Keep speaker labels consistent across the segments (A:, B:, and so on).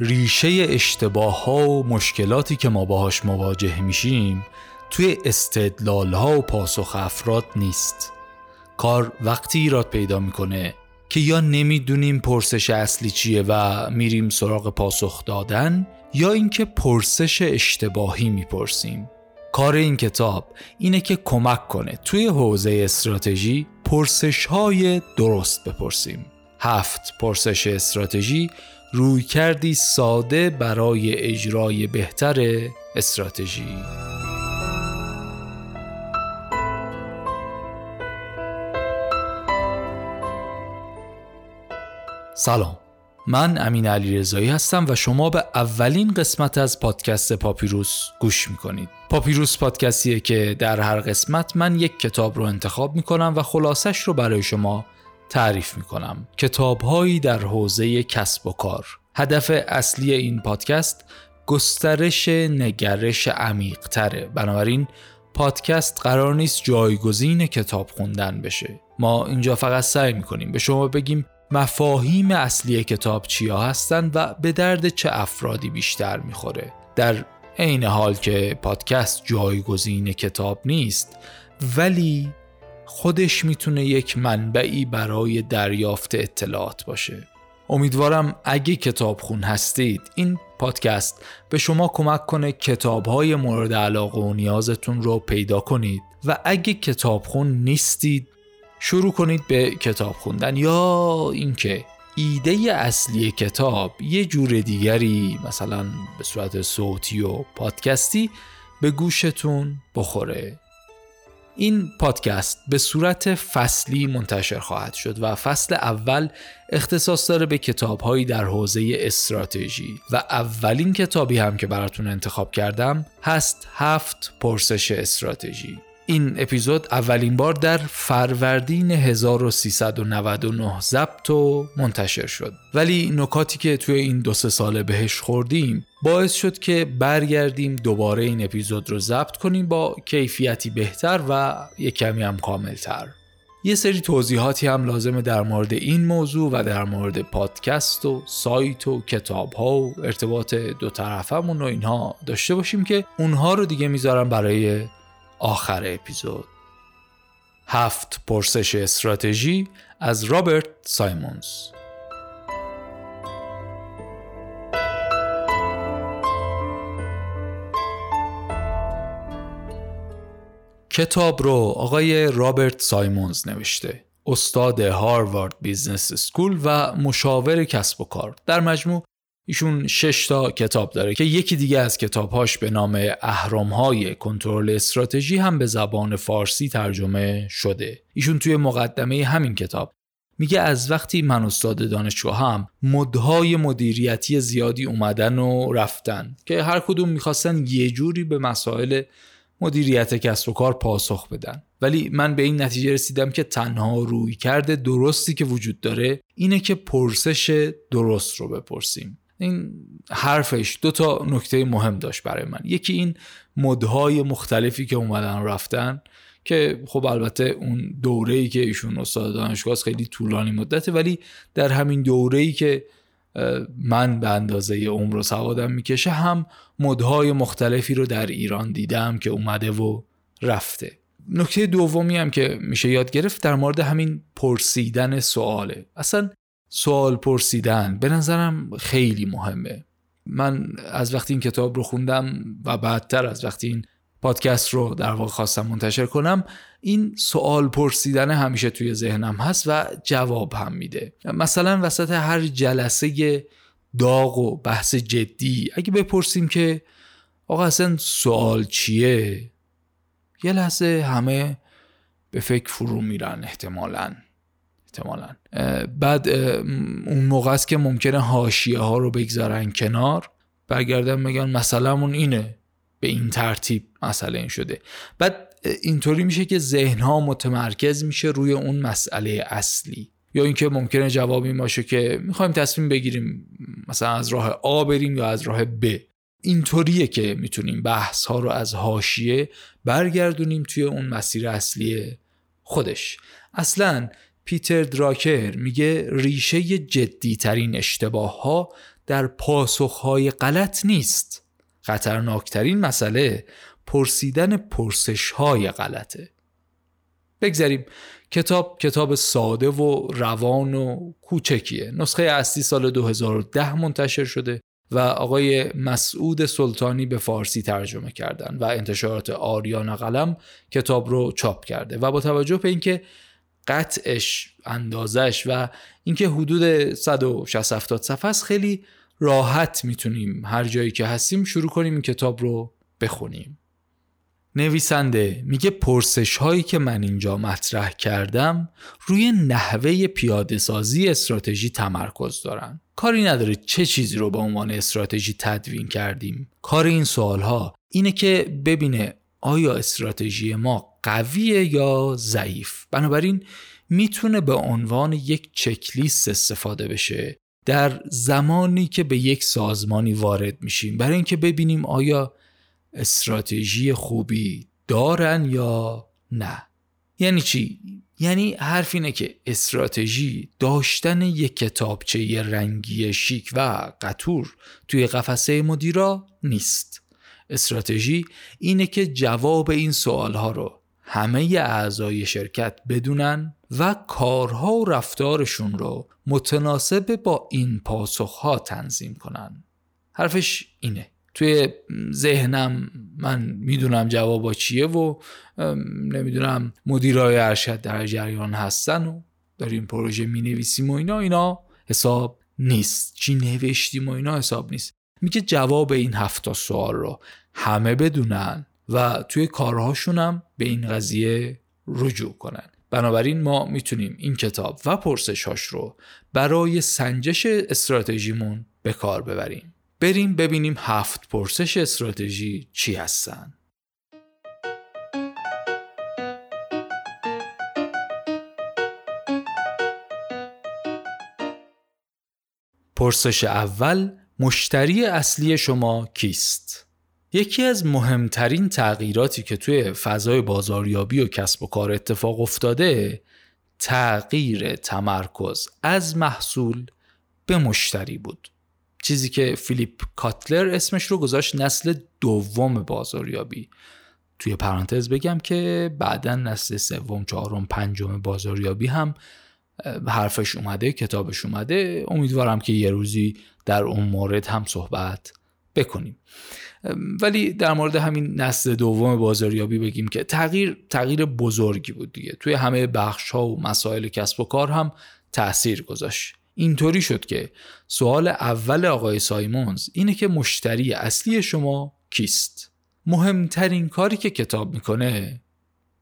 A: ریشه اشتباه ها و مشکلاتی که ما باهاش مواجه میشیم توی استدلال ها و پاسخ افراد نیست. کار وقتی ایراد پیدا می‌کنه که یا نمی‌دونیم پرسش اصلی چیه و میریم سراغ پاسخ دادن یا اینکه پرسش اشتباهی می‌پرسیم. کار این کتاب اینه که کمک کنه توی حوزه استراتژی پرسش های درست بپرسیم. هفت پرسش استراتژی روی کردی ساده برای اجرای بهتر استراتژی. سلام من امین علی رضایی هستم و شما به اولین قسمت از پادکست پاپیروس گوش می‌کنید. پاپیروس پادکستیه که در هر قسمت من یک کتاب رو انتخاب می‌کنم و خلاصش رو برای شما تعریف می‌کنم. کتابهایی در حوزه کسب و کار. هدف اصلی این پادکست گسترش نگرش عمیق تره بنابراین پادکست قرار نیست جایگزین کتاب خوندن بشه. ما اینجا فقط سعی می‌کنیم به شما بگیم مفاهیم اصلی کتاب چیا هستند و به درد چه افرادی بیشتر می‌خوره. در عین حال که پادکست جایگزین کتاب نیست ولی خودش می‌تونه یک منبعی برای دریافت اطلاعات باشه. امیدوارم اگه کتاب خون هستید این پادکست به شما کمک کنه کتاب های مورد علاقه و نیازتون رو پیدا کنید. و اگه کتاب خون نیستید شروع کنید به کتاب خوندن. یا اینکه ایده اصلی کتاب یه جور دیگری مثلا به صورت صوتی و پادکستی به گوشتون بخوره. این پادکست به صورت فصلی منتشر خواهد شد و فصل اول اختصاص داره به کتابهایی در حوزه استراتژی و اولین کتابی هم که براتون انتخاب کردم هست هفت پرسش استراتژی. این اپیزود اولین بار در فروردین 1399 ضبط و منتشر شد. ولی نکاتی که توی این دو سه ساله بهش خوردیم باعث شد که برگردیم دوباره این اپیزود رو ضبط کنیم با کیفیتی بهتر و یک کمی هم کاملتر. یه سری توضیحاتی هم لازمه در مورد این موضوع و در مورد پادکست و سایت و کتاب ها و ارتباط دو طرفمون و اینها داشته باشیم که اونها رو دیگه می‌ذارم برای آخر اپیزود. هفت پرسش استراتژی از رابرت سایمونز. کتاب رو آقای رابرت سایمونز نوشته. استاد Harvard Business School و مشاور کسب و کار. در مجموع ایشون شش تا کتاب داره که یکی دیگه از کتابهاش به نام اهرم های کنترل استراتژی هم به زبان فارسی ترجمه شده. ایشون توی مقدمه همین کتاب میگه از وقتی من استاد دانشگاهم مدهای مدیریتی زیادی اومدن و رفتن که هر کدوم می‌خواستن یه جوری به مسائل مدیریت کسب و کار پاسخ بدن ولی من به این نتیجه رسیدم که تنها روی کرده درستی که وجود داره اینه که پرسش درست رو بپرسیم این حرفش دو تا نکته مهم داشت برای من. یکی این مدهای مختلفی که اومدن رفتن که خب البته اون دوره ای که ایشون استاد دانشگاه خیلی طولانی مدته ولی در همین دوره ای که من به اندازه عمر و سوادم می‌کشه هم مدهای مختلفی رو در ایران دیدم که اومده و رفته. نکته دومی هم که میشه یاد گرفت در مورد همین پرسیدن سواله. اصلا سوال پرسیدن به نظرم خیلی مهمه. من از وقتی این کتاب رو خوندم و بعدتر از وقتی این پادکست رو در واقع خواستم منتشر کنم این سوال پرسیدن همیشه توی ذهنم هست و جواب هم میده. مثلا وسط هر جلسه داغ و بحث جدی اگه بپرسیم که آقا اصلا سوال چیه؟ یه لحظه همه به فکر فرو میرن احتمالاً. احتمالا. بعد اون موقع است که ممکنه هاشیه ها رو بگذارن کنار. برگردن بگن مسئلهمون اینه. به این ترتیب مسئله این شده. بعد اینطوری میشه که ذهن ها متمرکز میشه روی اون مسئله اصلی. یا اینکه ممکنه جواب این باشه که می‌خوایم تصمیم بگیریم مثلا از راه آ بریم یا از راه ب. اینطوریه که می‌تونیم بحث ها رو از هاشیه برگردونیم توی اون مسیر اصلی خودش. اصلا پیتر دراکر میگه ریشه جدی ترین اشتباه ها در پاسخهای غلط نیست. خطرناکترین مسئله پرسیدن پرسشهای غلطه. بگذاریم کتاب کتاب ساده و روان و کوچکیه. نسخه اصلی سال 2010 منتشر شده و آقای مسعود سلطانی به فارسی ترجمه کردن و انتشارات آریان قلم کتاب رو چاپ کرده و با توجه به اینکه قطعش اندازش و اینکه حدود 160 صفحه است خیلی راحت می‌تونیم هر جایی که هستیم شروع کنیم این کتاب رو بخونیم. نویسنده میگه پرسش هایی که من اینجا مطرح کردم روی نحوه پیاده سازی استراتژی تمرکز دارن. کاری نداره چه چیزی رو به عنوان استراتژی تدوین کردیم. کار این سوال ها اینه که ببینه آیا استراتژی ما قویه یا ضعیف؟ بنابراین می‌تونه به عنوان یک چکلیست استفاده بشه در زمانی که به یک سازمانی وارد میشیم. برای اینکه ببینیم آیا استراتژی خوبی دارن یا نه. یعنی چی؟ یعنی حرف اینه که استراتژی داشتن یک کتابچه رنگی شیک و قطور توی قفسه مدیرا نیست. استراتژی اینه که جواب این سوالها رو همه اعضای شرکت بدونن و کارها و رفتارشون رو متناسب با این پاسخها تنظیم کنن. حرفش اینه. توی ذهنم من می‌دونم جوابا چیه و نمی‌دونم مدیرای ارشد در جریان هستن و داریم پروژه می نویسیم و اینا اینا حساب نیست. چی نوشتیم و اینا حساب نیست. میگه جواب این هفت سوال رو همه بدونن و توی کارهاشونم به این قضیه رجوع کنن. بنابراین ما می‌تونیم این کتاب و پرسشهاش رو برای سنجش استراتژیمون به کار ببریم. بریم ببینیم هفت پرسش استراتژی چی هستن. پرسش اول مشتری اصلی شما کیست؟ یکی از مهمترین تغییراتی که توی فضای بازاریابی و کسب و کار اتفاق افتاده تغییر تمرکز از محصول به مشتری بود. چیزی که فیلیپ کاتلر اسمش رو گذاشت نسل دوم بازاریابی توی پرانتز بگم که بعدا نسل سوم چهارم پنجم بازاریابی هم حرفش اومده کتابش اومده امیدوارم که یه روزی در اون مورد هم صحبت بکنیم. ولی در مورد همین نسل دوم بازاریابی بگیم که تغییر تغییر بزرگی بود دیگه. توی همه بخش ها و مسائل کسب و کار هم تاثیر گذاشت. اینطوری شد که سوال اول آقای سایمونز اینه که مشتری اصلی شما کیست؟ مهمترین کاری که کتاب می‌کنه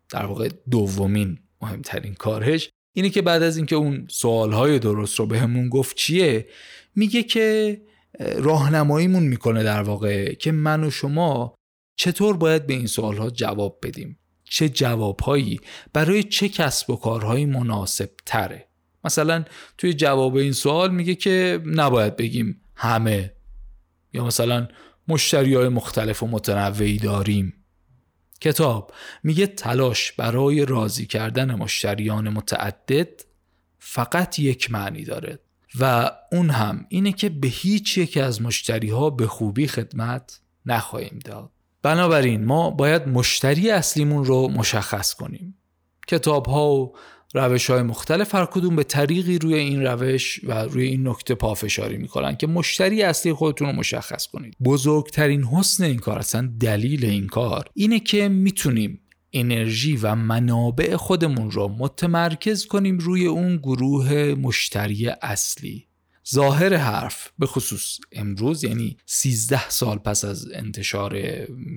A: در واقع دومین مهمترین کارش اینه که بعد از اینکه اون سوالهای درست رو بهمون به گفت چیه؟ میگه که راهنماییمون می‌کنه در واقع که من و شما چطور باید به این سوالها جواب بدیم؟ چه جوابهایی؟ برای چه کسب و کارهایی مناسب تره مثلا توی جواب این سوال میگه که نباید بگیم همه. یا مثلا مشتری های مختلف و متنوعی داریم. کتاب میگه تلاش برای راضی کردن مشتریان متعدد فقط یک معنی داره. و اون هم اینه که به هیچ یک از مشتری ها به خوبی خدمت نخواهیم داد. بنابراین ما باید مشتری اصلیمون رو مشخص کنیم. کتاب ها و روش های مختلف هر کدوم به طریقی روی این روش و روی این نکته پافشاری می‌کنن که مشتری اصلی خودتون رو مشخص کنید. بزرگترین حسن این کار اصلا دلیل این کار اینه که می‌تونیم انرژی و منابع خودمون رو متمرکز کنیم روی اون گروه مشتری اصلی. ظاهر حرف به خصوص امروز یعنی 13 سال پس از انتشار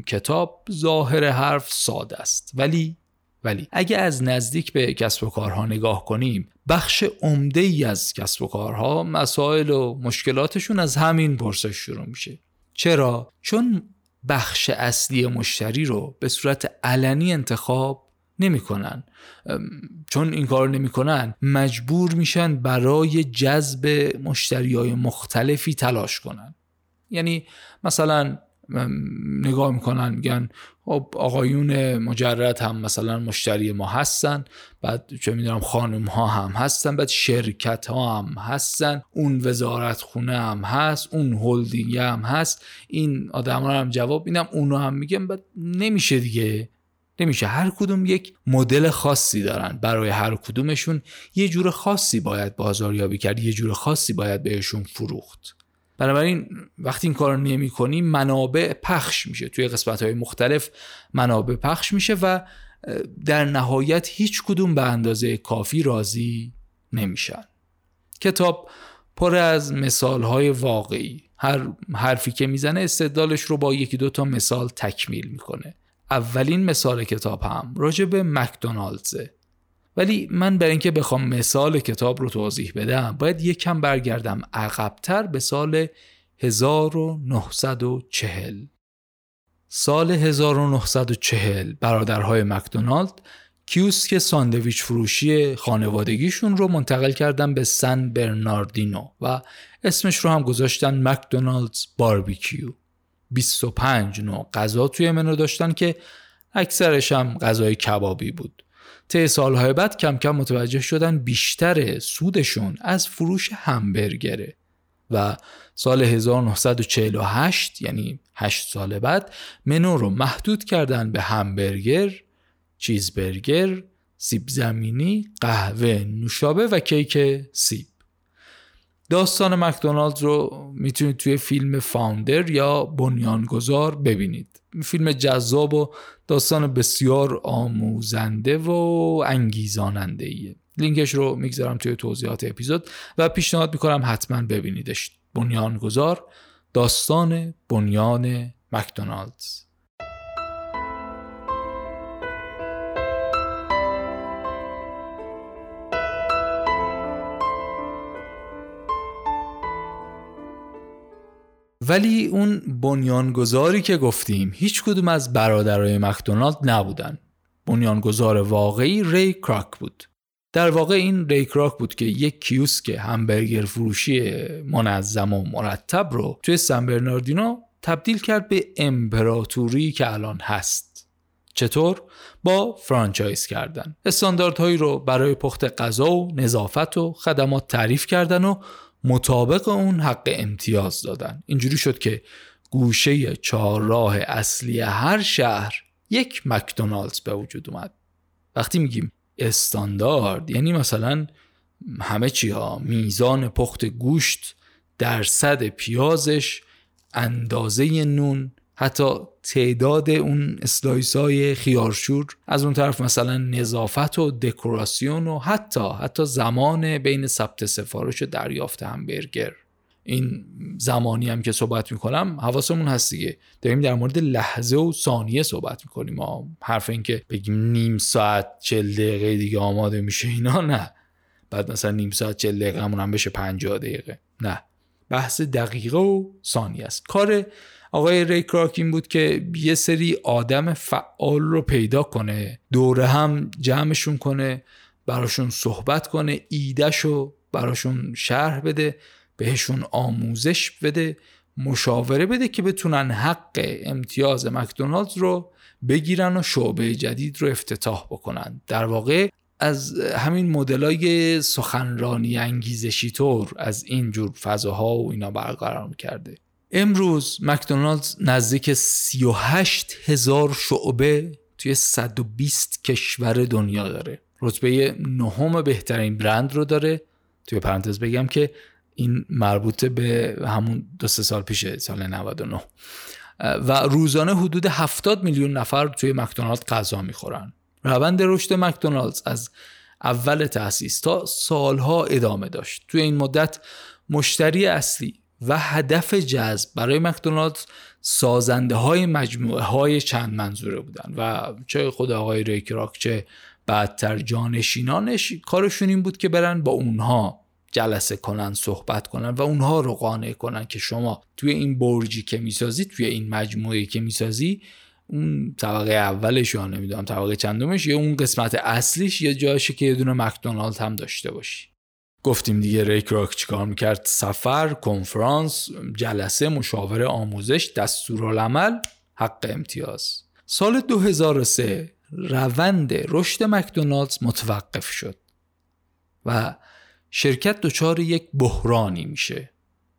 A: کتاب ظاهر حرف ساده است. ولی ولی اگه از نزدیک به کسب و کارها نگاه کنیم بخش عمده ای از کسب و کارها مسائل و مشکلاتشون از همین پرسش شروع میشه. چرا؟ چون بخش اصلی مشتری رو به صورت علنی انتخاب نمی‌کنن. چون این کار نمی‌کنن مجبور میشن برای جذب مشتری های مختلفی تلاش کنن. یعنی مثلا نگاه می‌کنن میگن خب آقایون مجرد هم مثلا مشتری ما هستن بعد چه می‌دونم خانم ها هم هستن بعد شرکت ها هم هستن اون وزارت خونه هم هست اون هلدینگ هم هست. این آدم ها هم جواب اینم اونو هم میگن بعد نمیشه دیگه. نمیشه. هر کدوم یک مدل خاصی دارن برای هر کدومشون. یه جور خاصی باید بازاریابی کرد یه جور خاصی باید بهشون فروخت. بنابراین وقتی این کار نمی کنی منابع پخش میشه. توی قسمت های مختلف منابع پخش میشه و در نهایت هیچ کدوم به اندازه کافی راضی نمیشن. کتاب پر از مثال های واقعی. هر حرفی که می‌زنه استدلالش رو با یکی دو تا مثال تکمیل می‌کنه. اولین مثال کتاب هم راجع به مکدونالدزه. ولی من برای اینکه بخوام مثال کتاب رو توضیح بدم باید یک کم برگردم عقبتر به سال 1940 سال 1940 برادرهای مکدونالد کیوسک ساندویچ فروشی خانوادگیشون رو منتقل کردن به سن برناردینو و اسمش رو هم گذاشتن مکدونالدز باربیکیو. 25 نوع غذا توی منو داشتن که اکثرش هم غذای کبابی بود. طی سالهای بعد کم کم متوجه شدن بیشتر سودشون از فروش همبرگره و سال 1948 یعنی 8 سال بعد منو رو محدود کردن به همبرگر، چیزبرگر، سیب زمینی، قهوه، نوشابه و کیک سیب. داستان مکدونالد رو می‌تونید توی فیلم فاوندر یا بنیانگذار ببینید. فیلم جذاب و داستان بسیار آموزنده و انگیزاننده ایه لینکش رو می‌گذارم توی توضیحات اپیزود و پیشنهاد می‌کنم حتما ببینیدش. بنیانگذار داستان بنیان مکدونالدز. ولی اون بنیانگذاری که گفتیم هیچ کدوم از برادرای مکدونالد نبودن. بنیانگذار واقعی ری کراک بود. در واقع این ری کراک بود که یک کیوسک همبرگر فروشی منظم و مرتب رو توی سن برناردینو تبدیل کرد به امپراتوری که الان هست. چطور؟ با فرانچایز کردن. استانداردهایی رو برای پخت غذا و نظافت و خدمات تعریف کردن و مطابق اون حق امتیاز دادن. اینجوری شد که گوشه چهارراه اصلی هر شهر یک مکدونالدز به وجود اومد. وقتی میگیم استاندارد یعنی مثلا همه چی ها میزان پخت گوشت درصد پیازش اندازه نون حتی تعداد اون اسلایس های خیارشور از اون طرف مثلا نظافت و دکوراسیون و حتی حتی زمان بین ثبت سفارش و دریافت همبرگر. این زمانی هم که صحبت می‌کنم حواسمون هست دیگه. داریم در مورد لحظه و ثانیه صحبت می‌کنیم. ما حرف این که بگیم نیم ساعت چل دقیقه دیگه آماده میشه اینا نه. بعد مثلا نیم ساعت چل دقیقه همون هم بشه 50 دقیقه. نه. بحث دقیقه و ثانیه است. کار آقای ری کراک بود که یه سری آدم فعال رو پیدا کنه دوره هم جمعشون کنه براشون صحبت کنه ایدهشو براشون شرح بده بهشون آموزش بده مشاوره بده که بتونن حق امتیاز مکدونالدز رو بگیرن و شعبه جدید رو افتتاح بکنن. در واقع از همین مدلای سخنرانی انگیزشی طور از این جور فضاها و اینا برقرار کرده امروز مکدونالدز نزدیک 38 هزار شعبه توی 120 کشور دنیا داره. رتبه نهم بهترین برند رو داره. توی پرانتز بگم که این مربوط به همون دو سه سال پیشه سال 99 و روزانه حدود 70 میلیون نفر توی مکدونالد غذا می‌خورن. روند رشد مکدونالدز از اول تأسیس تا سالها ادامه داشت. توی این مدت مشتری اصلی و هدف جذب برای مکدونالد سازنده های مجموعه های چند منظوره بودن و چه خود آقای ریکراک چه بعدتر جانشینانش کارشون این بود که برن با اونها جلسه کنن صحبت کنن و اونها رو قانع کنن که شما توی این برجی که می‌سازی توی این مجموعه که می‌سازی اون طبقه اولش یا نمی‌دونم طبقه چندمش یا اون قسمت اصلیش یا جایشه که یه دونه مکدونالد هم داشته باشی. گفتیم دیگه ریک راک چیکار می‌کرد؟ سفر کنفرانس جلسه مشاوره آموزش دستورالعمل حق امتیاز. سال 2003 روند رشد مکدونالدز متوقف شد و شرکت دچار یک بحرانی میشه.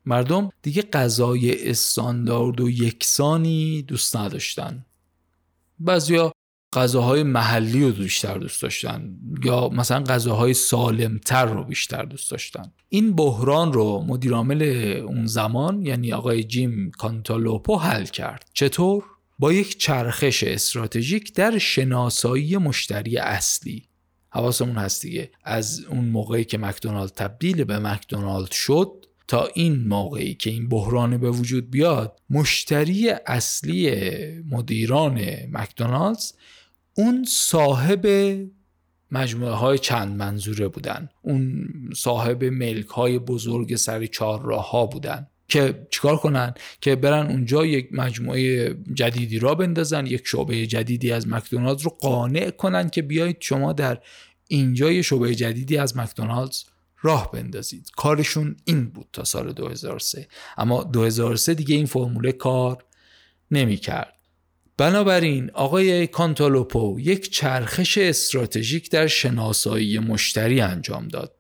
A: مردم دیگه غذای استاندارد و یکسانی دوست نداشتن. بعضیا غذاهای محلی رو بیشتر دوست داشتن. یا مثلا غذاهای سالمتر رو بیشتر دوست داشتن. این بحران رو مدیرعامل اون زمان یعنی آقای جیم کانتالوپو حل کرد. چطور؟ با یک چرخش استراتژیک در شناسایی مشتری اصلی. حواسمون هست دیگه. از اون موقعی که مکدونالد تبدیل به مکدونالد شد تا این موقعی که این بحران به وجود بیاد مشتری اصلی مدیران مکدونالدز اون صاحب مجموعه های چند منظوره بودن. اون صاحب ملک های بزرگ سر چهار راه ها بودن که چیکار کنن؟ که برن اونجا یک مجموعه جدیدی را بندازن یک شعبه جدیدی از مکدونالدز رو قانع کنن که بیایید شما در اینجا یه شعبه جدیدی از مکدونالدز راه بندازید. کارشون این بود تا سال 2003 اما 2003 دیگه این فرموله کار نمی کرد بنابراین آقای کانتالوپو یک چرخش استراتژیک در شناسایی مشتری انجام داد.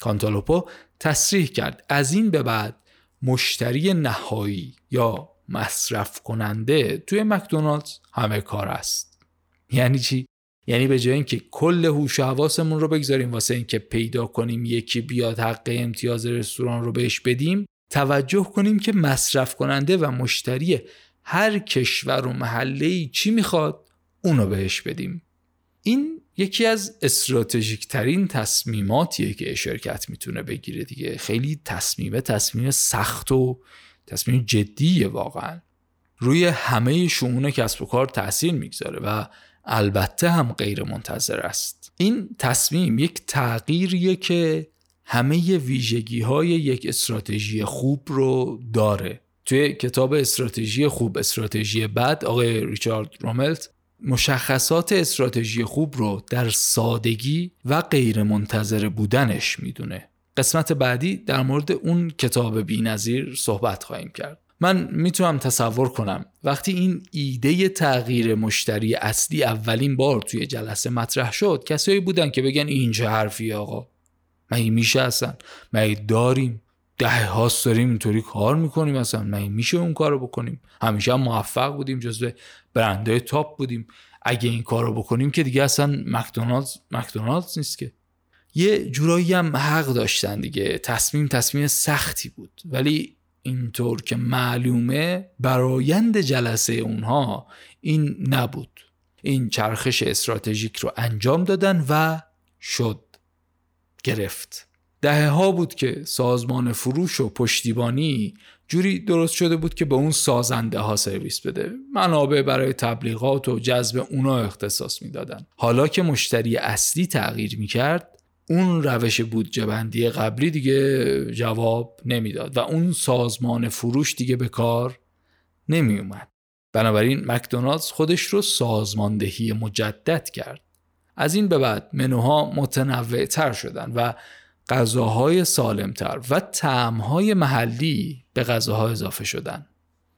A: کانتالوپو تصریح کرد از این به بعد مشتری نهایی یا مصرف کننده توی مکدونالدز همه کار است. یعنی چی؟ یعنی به جای اینکه کل هوش و حواسمون رو بگذاریم واسه اینکه پیدا کنیم یکی بیاد حق امتیاز رستوران رو بهش بدیم توجه کنیم که مصرف کننده و مشتری هر کشور و محله چی می‌خواد اونو بهش بدیم. این یکی از استراتژیک ترین تصمیماتیه که شرکت می‌تونه بگیره دیگه. خیلی تصمیمه تصمیم سخت و تصمیم جدیه واقعا. روی همه شمون کسب و کار تاثیر می‌گذاره و البته هم غیر منتظر است. این تصمیم یک تغییریه که همه ویژگی های یک استراتژی خوب رو داره. توی کتاب استراتژی خوب استراتژی بد آقای ریچارد روملت مشخصات استراتژی خوب رو در سادگی و غیر منتظر بودنش می‌دونه. قسمت بعدی در مورد اون کتاب بینظیر صحبت خواهیم کرد. من می‌تونم تصور کنم وقتی این ایده تغییر مشتری اصلی اولین بار توی جلسه مطرح شد کسایی بودن که بگن این چه حرفی آقا؟ مگه میشه اصلا؟ مگه داریم؟ ده هاست داریم اینطوری کار می‌کنیم اصلا. مگه میشه اون کارو بکنیم؟ همیشه هم موفق بودیم جزو برنده تاپ بودیم. اگه این کارو بکنیم که دیگه اصلا مکدونالدز مکدونالدز نیست که. یه جورایی هم حق داشتن دیگه. تصمیم تصمیم سختی بود. ولی اینطور که معلومه برایند جلسه اونها این نبود. این چرخش استراتژیک رو انجام دادن و شد گرفت. دهه ها بود که سازمان فروش و پشتیبانی جوری درست شده بود که به اون سازنده ها سرویس بده منابع برای تبلیغات و جذب اونا اختصاص می‌دادن حالا که مشتری اصلی تغییر می‌کرد اون روش بودجه بندی قبلی دیگه جواب نمی‌داد و اون سازمان فروش دیگه به کار نمی اومد. بنابراین مکدونالدز خودش رو سازماندهی مجدد کرد. از این به بعد منوها متنوع تر شدن و غذاهای سالمتر و تعمهای محلی به غذاها اضافه شدن.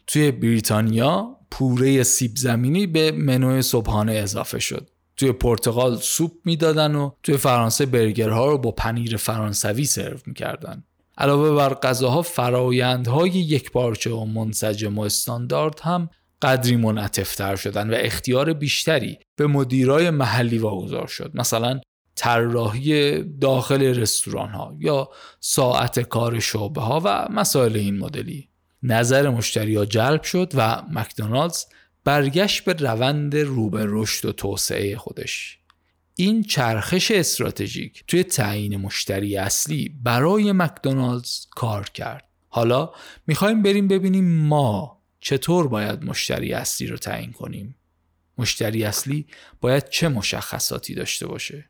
A: توی بریتانیا پوره سیب زمینی به منوی صبحانه اضافه شد. توی پرتغال سوپ می‌دادن و توی فرانسه برگرها رو با پنیر فرانسوی سرو می‌کردن علاوه بر غذاها فرایندهای یک پارچه و منسجم و استاندارد هم قدری منعطفتر شدن و اختیار بیشتری به مدیرای محلی واگذار شد مثلا طراحی داخل رستوران ها یا ساعت کار شعبه ها و مسائل این مدلی. نظر مشتری ها جلب شد و مکدونالدز برگشت به روند رو به رشد و توسعه خودش. این چرخش استراتژیک توی تعیین مشتری اصلی برای مکدونالدز کار کرد. حالا می‌خوایم بریم ببینیم ما چطور باید مشتری اصلی رو تعیین کنیم. مشتری اصلی باید چه مشخصاتی داشته باشه؟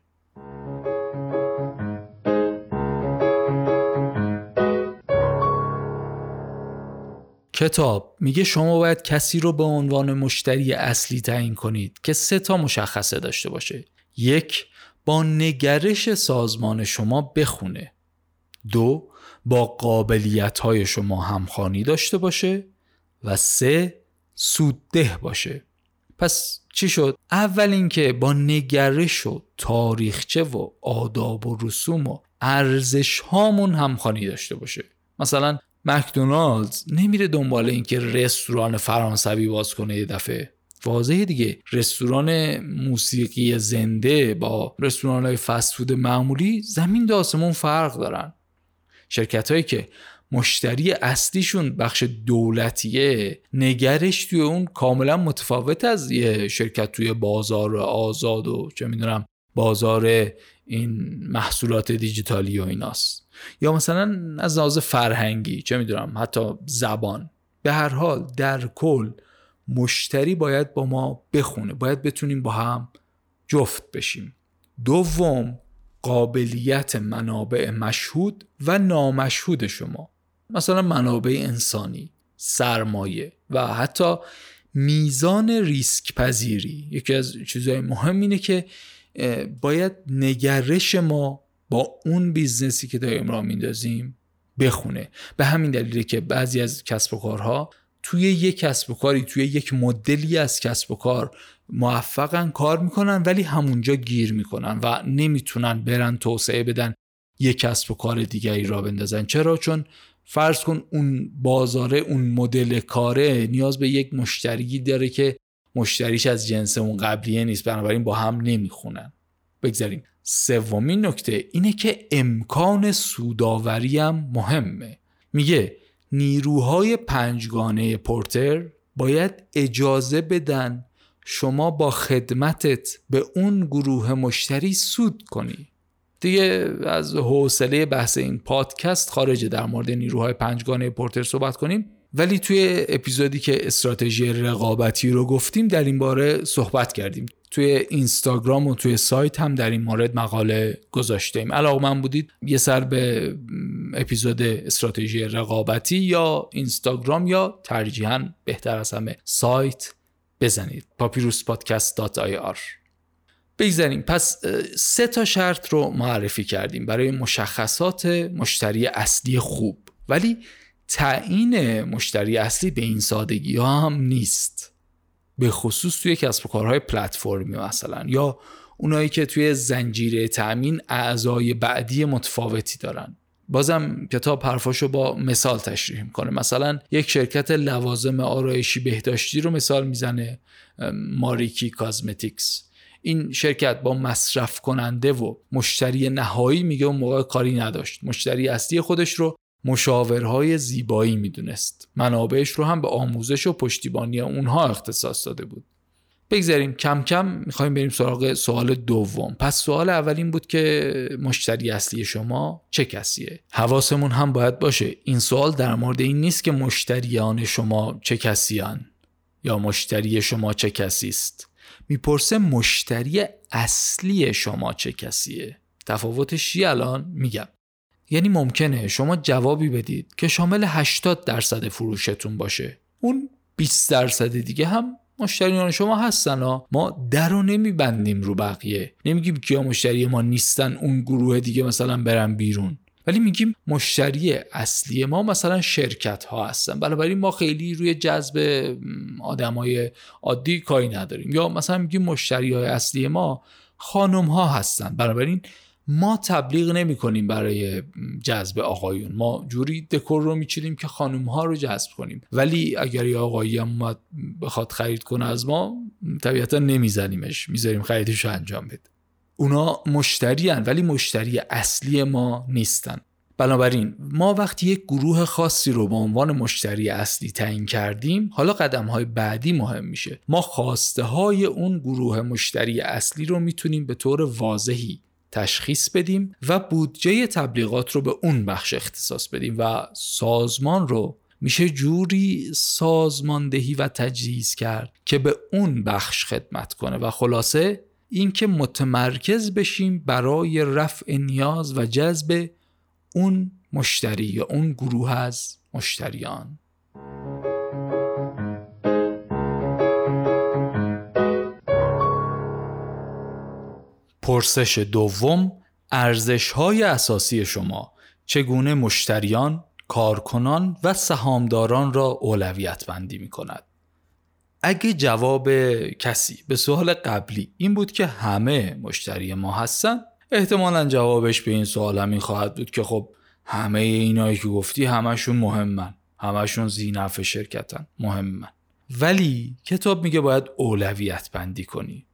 A: کتاب میگه شما باید کسی رو به عنوان مشتری اصلی تعیین کنید که سه تا مشخصه داشته باشه. یک با نگرش سازمان شما بخونه. دو با قابلیت های شما همخانی داشته باشه. و سه سودده باشه. پس چی شد؟ اول اینکه با نگرش و تاریخچه و آداب و رسوم و ارزش هامون همخوانی داشته باشه. مثلا مکدونالدز نمیره دنبال اینکه رستوران فرانسوی باز کنه یه دفعه. واضحه دیگه. رستوران موسیقی زنده با رستوران های فست معمولی زمین داسمون فرق دارن. شرکت هایی که مشتری اصلیشون بخش دولتیه. نگرش توی اون کاملا متفاوت از یه شرکت توی بازار آزاد و چه می‌دونم بازار این محصولات دیجیتالی و ایناست. یا مثلا از لحاظ فرهنگی چه می‌دونم حتی زبان. به هر حال در کل مشتری باید با ما بخونه باید بتونیم با هم جفت بشیم. دوم قابلیت منابع مشهود و نامشهود شما. مثلا منابع انسانی سرمایه و حتی میزان ریسک پذیری. یکی از چیزهای مهم اینه که باید نگرش ما با اون business ی که داریم راه میندازیم بخونه. به همین دلیله که بعضی از کسب و کارها توی یک کسب و کاری توی یک مدلی از کسب و کار موفقن کار می‌کنن ولی همونجا گیر می‌کنن و نمی‌تونن برن توسعه بدن یک کسب و کار دیگری را بندازن. چرا؟ چون فرض کن اون بازاره اون مدل کاره نیاز به یک مشتری داره که مشتریش از جنس اون قبلیه نیست بنابراین با هم نمی‌خونن. بگذاریم. سومین نکته اینه که امکان سوداوری هم مهمه. میگه نیروهای پنجگانه پورتر باید اجازه بدن شما با خدمتت به اون گروه مشتری سود کنی. دیگه از حوصله بحث این پادکست خارجه در مورد نیروهای پنجگانه پورتر صحبت کنیم. ولی توی اپیزودی که استراتژی رقابتی رو گفتیم در این باره صحبت کردیم. توی اینستاگرام و توی سایت هم در این مورد مقاله گذاشتیم. علاقه من بودید یه سر به اپیزود استراتژی رقابتی یا اینستاگرام یا ترجیحاً بهتر از همه سایت بزنید. papyruspodcast.ir بگذاریم. پس سه تا شرط رو معرفی کردیم برای مشخصات مشتری اصلی خوب. ولی تعیین مشتری اصلی به این سادگی ها هم نیست. به خصوص توی کسب و کارهای پلتفرمی مثلا یا اونایی که توی زنجیره تأمین اعضای بعدی متفاوتی دارن. بازم کتاب حرفاشو با مثال تشریح می‌کنه. مثلا یک شرکت لوازم آرایشی بهداشتی رو مثال می‌زنه ماریکی کازمتیکس. این شرکت با مصرف کننده و مشتری نهایی میگه اون موقع کاری نداشت. مشتری اصلی خودش رو مشاورهای زیبایی می‌دونست. منابعش رو هم به آموزش و پشتیبانی اونها اختصاص داده بود. بگذاریم کم کم می‌خوایم بریم سراغ سوال دوم. پس سوال اول این بود که مشتری اصلی شما چه کسیه؟ حواسمون هم باید باشه. این سوال در مورد این نیست که مشتریان شما چه کسیان یا مشتری شما چه کسی است. می‌پرسه مشتری اصلی شما چه کسیه؟ تفاوتش چی الان؟ میگم. یعنی ممکنه شما جوابی بدید که شامل 80 درصد فروشتون باشه. اون 20 درصد دیگه هم مشتریان شما هستن ها ما در رو نمیبندیم رو بقیه. نمیگیم کیا مشتری ما نیستن اون گروه دیگه مثلا برن بیرون. ولی میگیم مشتری اصلی ما مثلا شرکت ها هستن. بنابراین ما خیلی روی جذب آدمای عادی کاری نداریم. یا مثلا میگیم مشتری های اصلی ما خانم ها هستن. بنابراین ما تبلیغ نمی کنیم برای جذب آقایون. ما جوری دکور رو میچینیم که خانم ها رو جذب کنیم. ولی اگر یه آقایی هم بخواد خرید کنه از ما طبیعتا نمیزنیمش. می‌ذاریم خریدش رو انجام بده. اونا مشتری هن ولی مشتری اصلی ما نیستن. بنابراین ما وقتی یک گروه خاصی رو به عنوان مشتری اصلی تعیین کردیم حالا قدم های بعدی مهم میشه. ما خواسته های اون گروه مشتری اصلی رو می‌تونیم به طور واضحی تشخیص بدیم و بودجه تبلیغات رو به اون بخش اختصاص بدیم و سازمان رو میشه جوری سازماندهی و تجهیز کرد که به اون بخش خدمت کنه. و خلاصه اینکه متمرکز بشیم برای رفع نیاز و جذب اون مشتری یا اون گروه از مشتریان پرسش دوم ارزش های اساسی شما چگونه مشتریان، کارکنان و سهامداران را اولویت بندی می کند. اگه جواب کسی به سوال قبلی این بود که همه مشتری ما هستن احتمالا جوابش به این سوال همین خواهد بود که خب همه اینایی که گفتی همشون مهمن همشون زینف شرکتن مهمن. ولی کتاب میگه باید اولویت بندی کنی.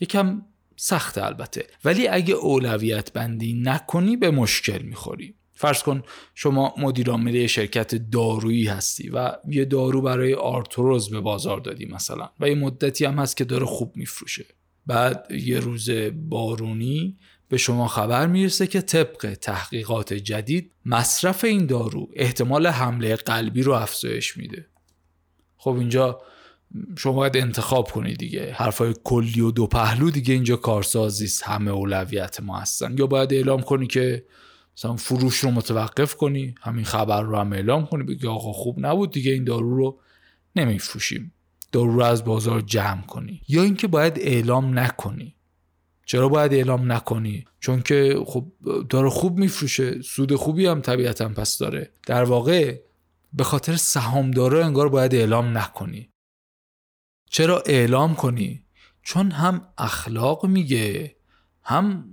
A: یکم سخت البته. ولی اگه اولویت بندی نکنی به مشکل می‌خوری. فرض کن شما مدیر عامل شرکت دارویی هستی و یه دارو برای آرتروز به بازار دادی مثلا و یه مدتی هم هست که داره خوب میفروشه. بعد یه روز بارونی به شما خبر می‌رسه که طبق تحقیقات جدید مصرف این دارو احتمال حمله قلبی رو افزایش میده. خب اینجا شما باید انتخاب کنی دیگه. حرفای کلی و دو پهلو دیگه اینجا کارسازیست همه اولویت ما هستن. یا باید اعلام کنی که مثلا فروش رو متوقف کنی همین خبر رو هم اعلام کنی بگی آقا خوب نبود دیگه این دارو رو نمیفروشیم. دارو رو از بازار جمع کنی. یا اینکه باید اعلام نکنی. چرا باید اعلام نکنی؟ چون که خب داره خوب میفروشه سود خوبی هم طبیعتا پس داره. در واقع به خاطر سهامدارا انگار باید اعلام نکنی. چرا اعلام کنی؟ چون هم اخلاق میگه هم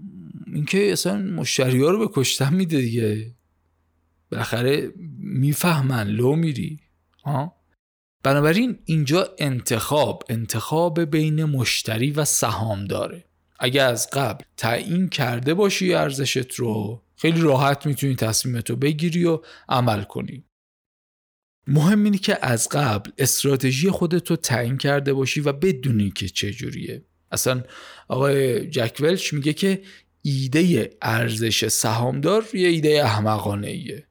A: اینکه اصلا مشتری ها رو به کشتن میده دیگه. بالاخره می‌فهمن لو میری. ها بنابراین اینجا انتخاب انتخاب بین مشتری و سهام داره. اگه از قبل تعیین کرده باشی ارزشت رو خیلی راحت می‌تونی تصمیمت رو بگیری و عمل کنی. مهم اینه که از قبل استراتژی خودت رو تعیین کرده باشی و بدونی که چجوریه اصلا آقای جک ولش میگه که ایده ارزش سهامدار یه ایده احمقانه ایه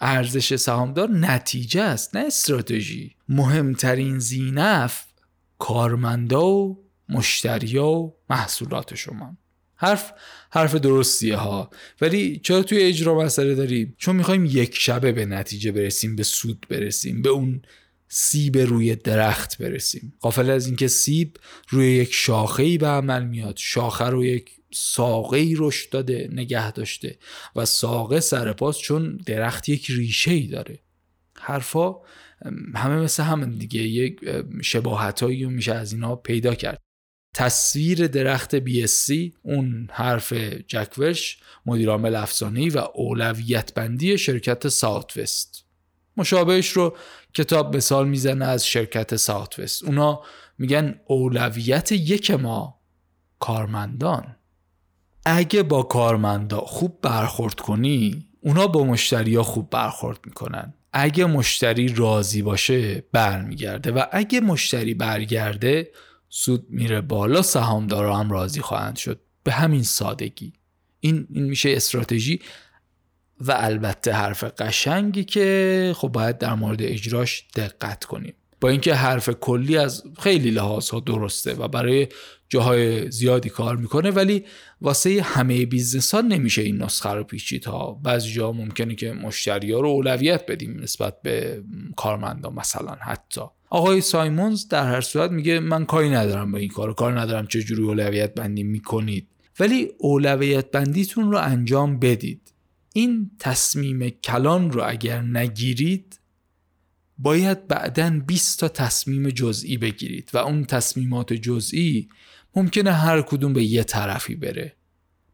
A: ارزش سهامدار نتیجه است نه استراتژی. مهمترین زینف کارمندا و مشتریا و محصولات شما. حرف حرف درستیه ها. ولی چرا توی اجرا مسئله داریم؟ چون می‌خوایم یک شبه به نتیجه برسیم به سود برسیم به اون سیب روی درخت برسیم. قافل از اینکه سیب روی یک شاخه ای به عمل میاد. شاخه رو یک ساقه ای رشد داده نگه داشته و ساقه سرپاس چون درخت یک ریشه ای داره. حرفا همه مثل همین دیگه یک شباهتایی میشه از اینا پیدا کرد. تصویر درخت BSC اون حرف جکوش مدیرعامل افسانه‌ای و اولویت بندی شرکت ساوت وست مشابهش رو کتاب مثال می‌زنه از شرکت ساوت وست اونا میگن اولویت یک ما کارمندان. اگه با کارمندا خوب برخورد کنی اونا با مشتری ها خوب برخورد می‌کنن. اگه مشتری راضی باشه برمیگرده. و اگه مشتری برگرده سود میره بالا سهامدارا هم راضی خواهند شد. به همین سادگی. این, این میشه استراتژی. و البته حرف قشنگی که خب باید در مورد اجراش دقت کنیم. با اینکه حرف کلی از خیلی لحاظ ها درسته و برای جاهای زیادی کار می‌کنه ولی واسه همه business ها نمیشه این نسخه رو پیچید ها. بعضی جا ممکنه که مشتری ها رو اولویت بدیم نسبت به کارمندا مثلا حتی. آقای سایمونز در هر صورت میگه من کاری ندارم با این کار کار ندارم چه جوری اولویت بندی می‌کنید. ولی اولویت بندیتون رو انجام بدید. این تصمیم کلان رو اگر نگیرید باید بعدا 20 تا تصمیم جزئی بگیرید و اون تصمیمات جزئی ممکنه هر کدوم به یه طرفی بره.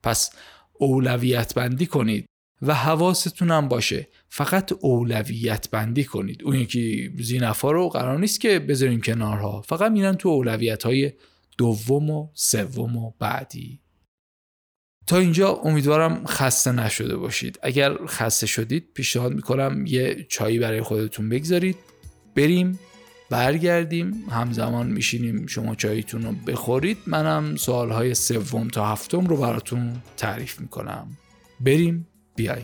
A: پس اولویت بندی کنید و حواستون هم باشه. فقط اولویت بندی کنید. اون یکی زینفا رو قرار نیست که بذاریم کنارها. فقط میرن تو اولویت های دوم و سوم و بعدی. تا اینجا امیدوارم خسته نشده باشید. اگر خسته شدید پیشنهاد می‌کنم یه چایی برای خودتون بگذارید. بریم برگردیم همزمان میشینیم شما چایتون رو بخورید. منم سوالهای سوم تا هفتم رو براتون تعریف می‌کنم. بریم بیای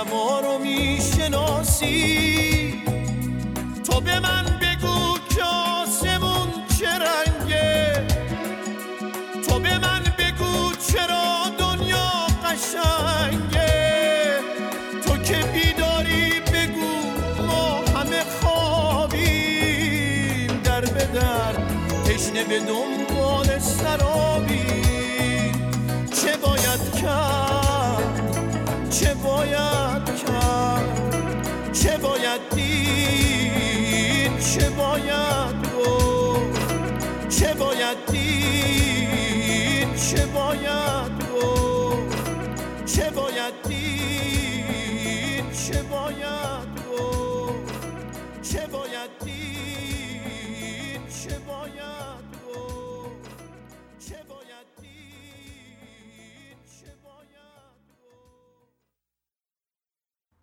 B: سوار رو می‌شناسی. تو به من بگو که آسمون چه رنگه. تو به من بگو چرا دنیا قشنگه. تو که بیداری بگو ما همه خوابیم. در به در تشنه به دنبال سرابیم. چه باید کرد؟ چه باید چه باید دید؟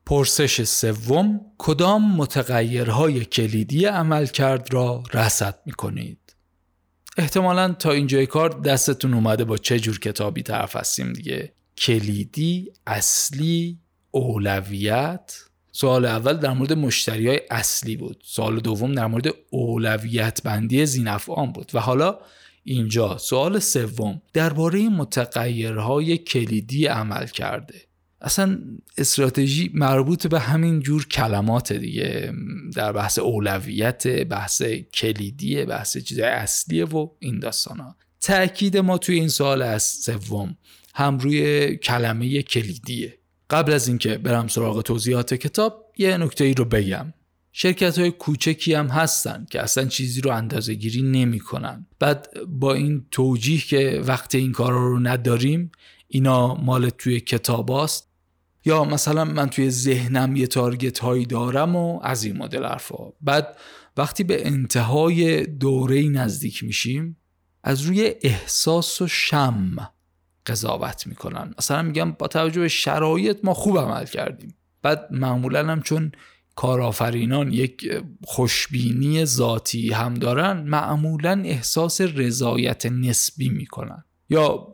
A: پرسش سوم کدام متغیرهای کلیدی عملکرد را رصد می کنید؟ احتمالا تا اینجای کار دستتون اومده با چه جور کتابی طرف هستیم دیگه؟ کلیدی، اصلی، اولویت؟ سوال اول در مورد مشتری های اصلی بود. سوال دوم در مورد اولویت بندی زینفعان بود. و حالا اینجا سوال سوم. درباره متغیرهای کلیدی عمل کرده اصلا استراتژی مربوط به همین جور کلمات دیگه در بحث اولویت بحث کلیدی بحث چیزهای اصلیه و این داستان ها تأکید ما توی این سوال از سوم هم روی کلمه کلیدیه. قبل از اینکه برم سراغ توضیحات کتاب یه نکته ای رو بگم. شرکت های کوچکی هم هستن که اصلا چیزی رو اندازه گیری نمی کنن. بعد با این توجیه که وقت این کار رو نداریم اینا مال توی کتاب هست یا مثلا من توی ذهنم یه تارگت هایی دارم و از این مدل حرفا. بعد وقتی به انتهای دوره نزدیک میشیم از روی احساس و شم قضاوت می‌کنن. مثلا میگم با توجه به شرایط ما خوب عمل کردیم. بعد معمولا هم چون کارآفرینان یک خوشبینی ذاتی هم دارن معمولا احساس رضایت نسبی می‌کنن. یا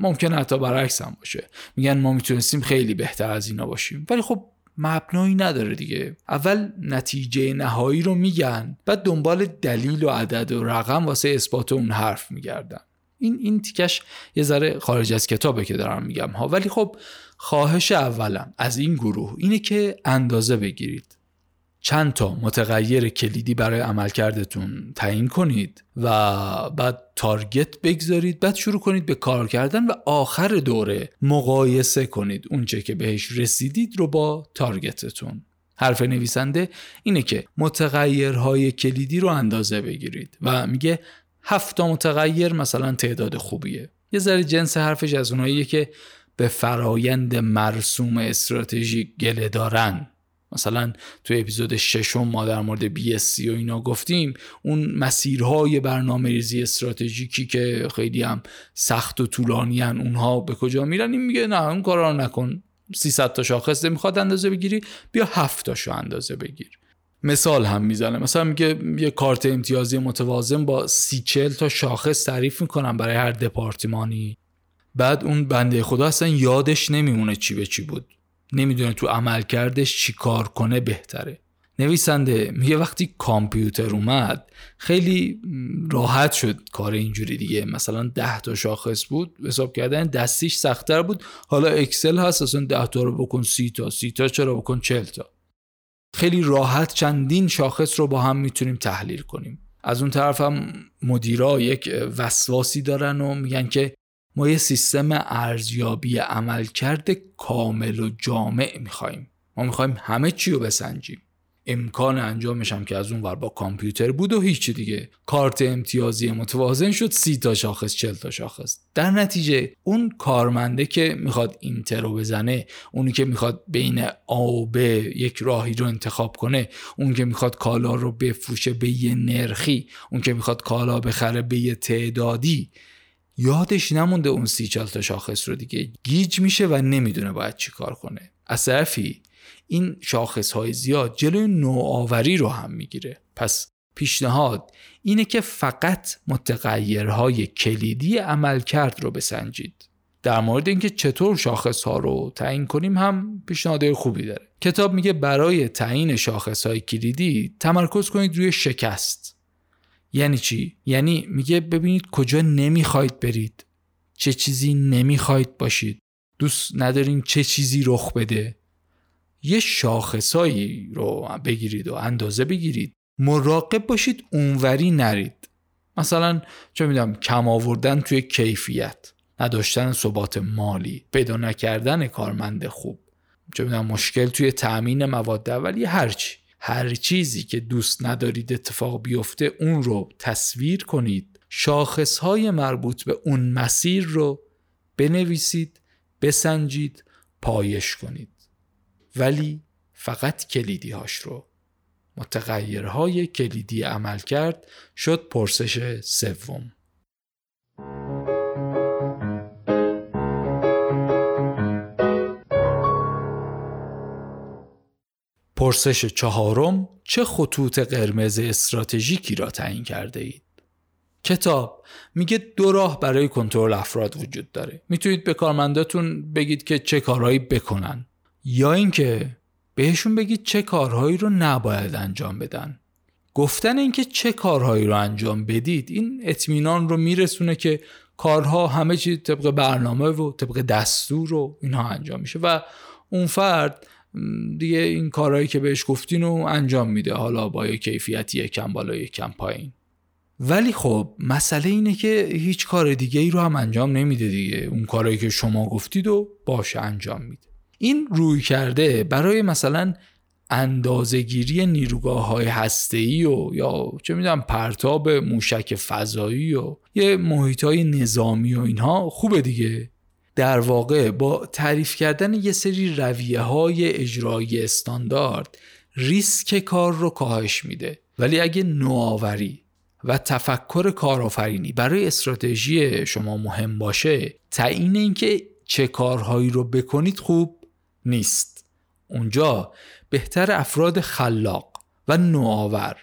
A: ممکن حتی برعکس هم باشه. میگن ما می‌تونستیم خیلی بهتر از اینا باشیم. ولی خب مبنایی نداره دیگه. اول نتیجه نهایی رو میگن بعد دنبال دلیل و عدد و رقم واسه اثبات اون حرف میگردن. این این تیکش یه ذره خارج از کتابه که دارم میگم ها. ولی خب خواهش اولم از این گروه اینه که اندازه بگیرید. چند تا متغیر کلیدی برای عملکردتون تعیین کنید و بعد تارگت بگذارید بعد شروع کنید به کار کردن و آخر دوره مقایسه کنید اونچه که بهش رسیدید رو با تارگتتون. حرف نویسنده اینه که متغیرهای کلیدی رو اندازه بگیرید و میگه هفت متغیر مثلا تعداد خوبیه. یه ذره جنس حرفش از اوناییه که به فرایند مرسوم استراتژیک گله دارن. مثلا تو اپیزود ششم ما در مورد BSC و اینا گفتیم اون مسیرهای برنامه ریزی استراتژیکی که خیلی هم سخت و طولانی هن اونها به کجا میرن؟ این میگه نه اون کارا نکن. 300 تا شاخص می‌خواد اندازه بگیری بیا 7 تاشو اندازه بگیر. مثال هم می‌زنه. مثلا میگه یه کارت امتیازی متوازن با سی چل تا شاخص تعریف می‌کنم برای هر دپارتمانی. بعد اون بنده خدا اصلا یادش نمیمونه چی به چی بود. نمی‌دونه تو عملکردش چی کار کنه بهتره. نویسنده میگه وقتی کامپیوتر اومد خیلی راحت شد کار اینجوری دیگه. مثلا ده تا شاخص بود حساب کردن دستیش سختتر بود. حالا اکسل هست اصلا ده تا رو بکن سی تا سی تا چرا بکن چل تا. خیلی راحت چندین شاخص رو با هم می‌تونیم تحلیل کنیم. از اون طرف هم مدیرا یک وسواسی دارن و میگن که ما یه سیستم ارزیابی عملکرد کامل و جامع می‌خوایم ما می‌خوایم همه چی رو بسنجیم. امکان انجامش هم که از اون ور با کامپیوتر بود و هیچی دیگه. کارت امتیازی متوازن شد سی تا شاخص چل تا شاخص. در نتیجه اون کارمنده که می‌خواد اینتر رو بزنه اونی که می‌خواد بین آ و ب یک راهی رو انتخاب کنه اون که می‌خواد کالا رو بفروشه به یه نرخی اون که می‌خواد کالا بخره به یه تعدادی یادش نمونده اون سی چل تا شاخص رو دیگه. گیج میشه و نمی‌دونه باید چی کار کنه. از طرفی این شاخص های زیاد جلوی نوآوری رو هم می‌گیره. پس پیشنهاد اینه که فقط متغیرهای کلیدی عملکرد رو بسنجید. در مورد اینکه چطور شاخص ها رو تعیین کنیم هم پیشنهادهای خوبی داره. کتاب میگه برای تعیین شاخص های کلیدی تمرکز کنید روی شکست. یعنی چی؟ یعنی میگه ببینید کجا نمی‌خواید برید. چه چیزی نمی‌خواید باشید. دوست ندارین چه چیزی رخ بده. یه شاخصایی رو بگیرید و اندازه بگیرید. مراقب باشید اونوری نرید. مثلا چه می‌دونم کم آوردن توی کیفیت. نداشتن ثبات مالی. پیدا نکردن کارمند خوب. چه می‌دونم مشکل توی تأمین مواد اولیه هرچی هر چیزی که دوست ندارید اتفاق بیفته اون رو تصویر کنید. شاخص های مربوط به اون مسیر رو بنویسید بسنجید پایش کنید. ولی فقط کلیدی هاش رو. متغیرهای کلیدی عمل کرد شد پرسش سوم. پرسش چهارم چه خطوط قرمز استراتژیکی را تعیین کرده اید؟ کتاب. میگه دو راه برای کنترل افراد وجود داره. می‌تونید به کارمنداتون بگید که چه کارهایی بکنن. یا اینکه بهشون بگید چه کارهایی رو نباید انجام بدن. گفتن اینکه چه کارهایی رو انجام بدید این اطمینان رو میرسونه که کارها همه چیز طبق برنامه و طبق دستور و اینها انجام میشه. و اون فرد دیگه این کارهایی که بهش گفتین رو انجام میده. حالا با یه کیفیتی یکم بالا یکم پایین. ولی خب مسئله اینه که هیچ کار دیگه ای رو هم انجام نمیده دیگه. اون کارهایی که شما گفتید و باشه انجام میده. این روی کرده برای مثلا اندازهگیری نیروگاه های هسته‌ای و یا چه می‌دونم پرتاب موشک فضایی و یه محیط های نظامی و اینها خوبه دیگه. در واقع با تعریف کردن یه سری رویه های اجرایی استاندارد ریسک کار رو کاهش میده. ولی اگه نوآوری و تفکر کارآفرینی برای استراتژی شما مهم باشه تعیین اینکه چه کارهایی رو بکنید خوب نیست. اونجا بهتر افراد خلاق و نوآور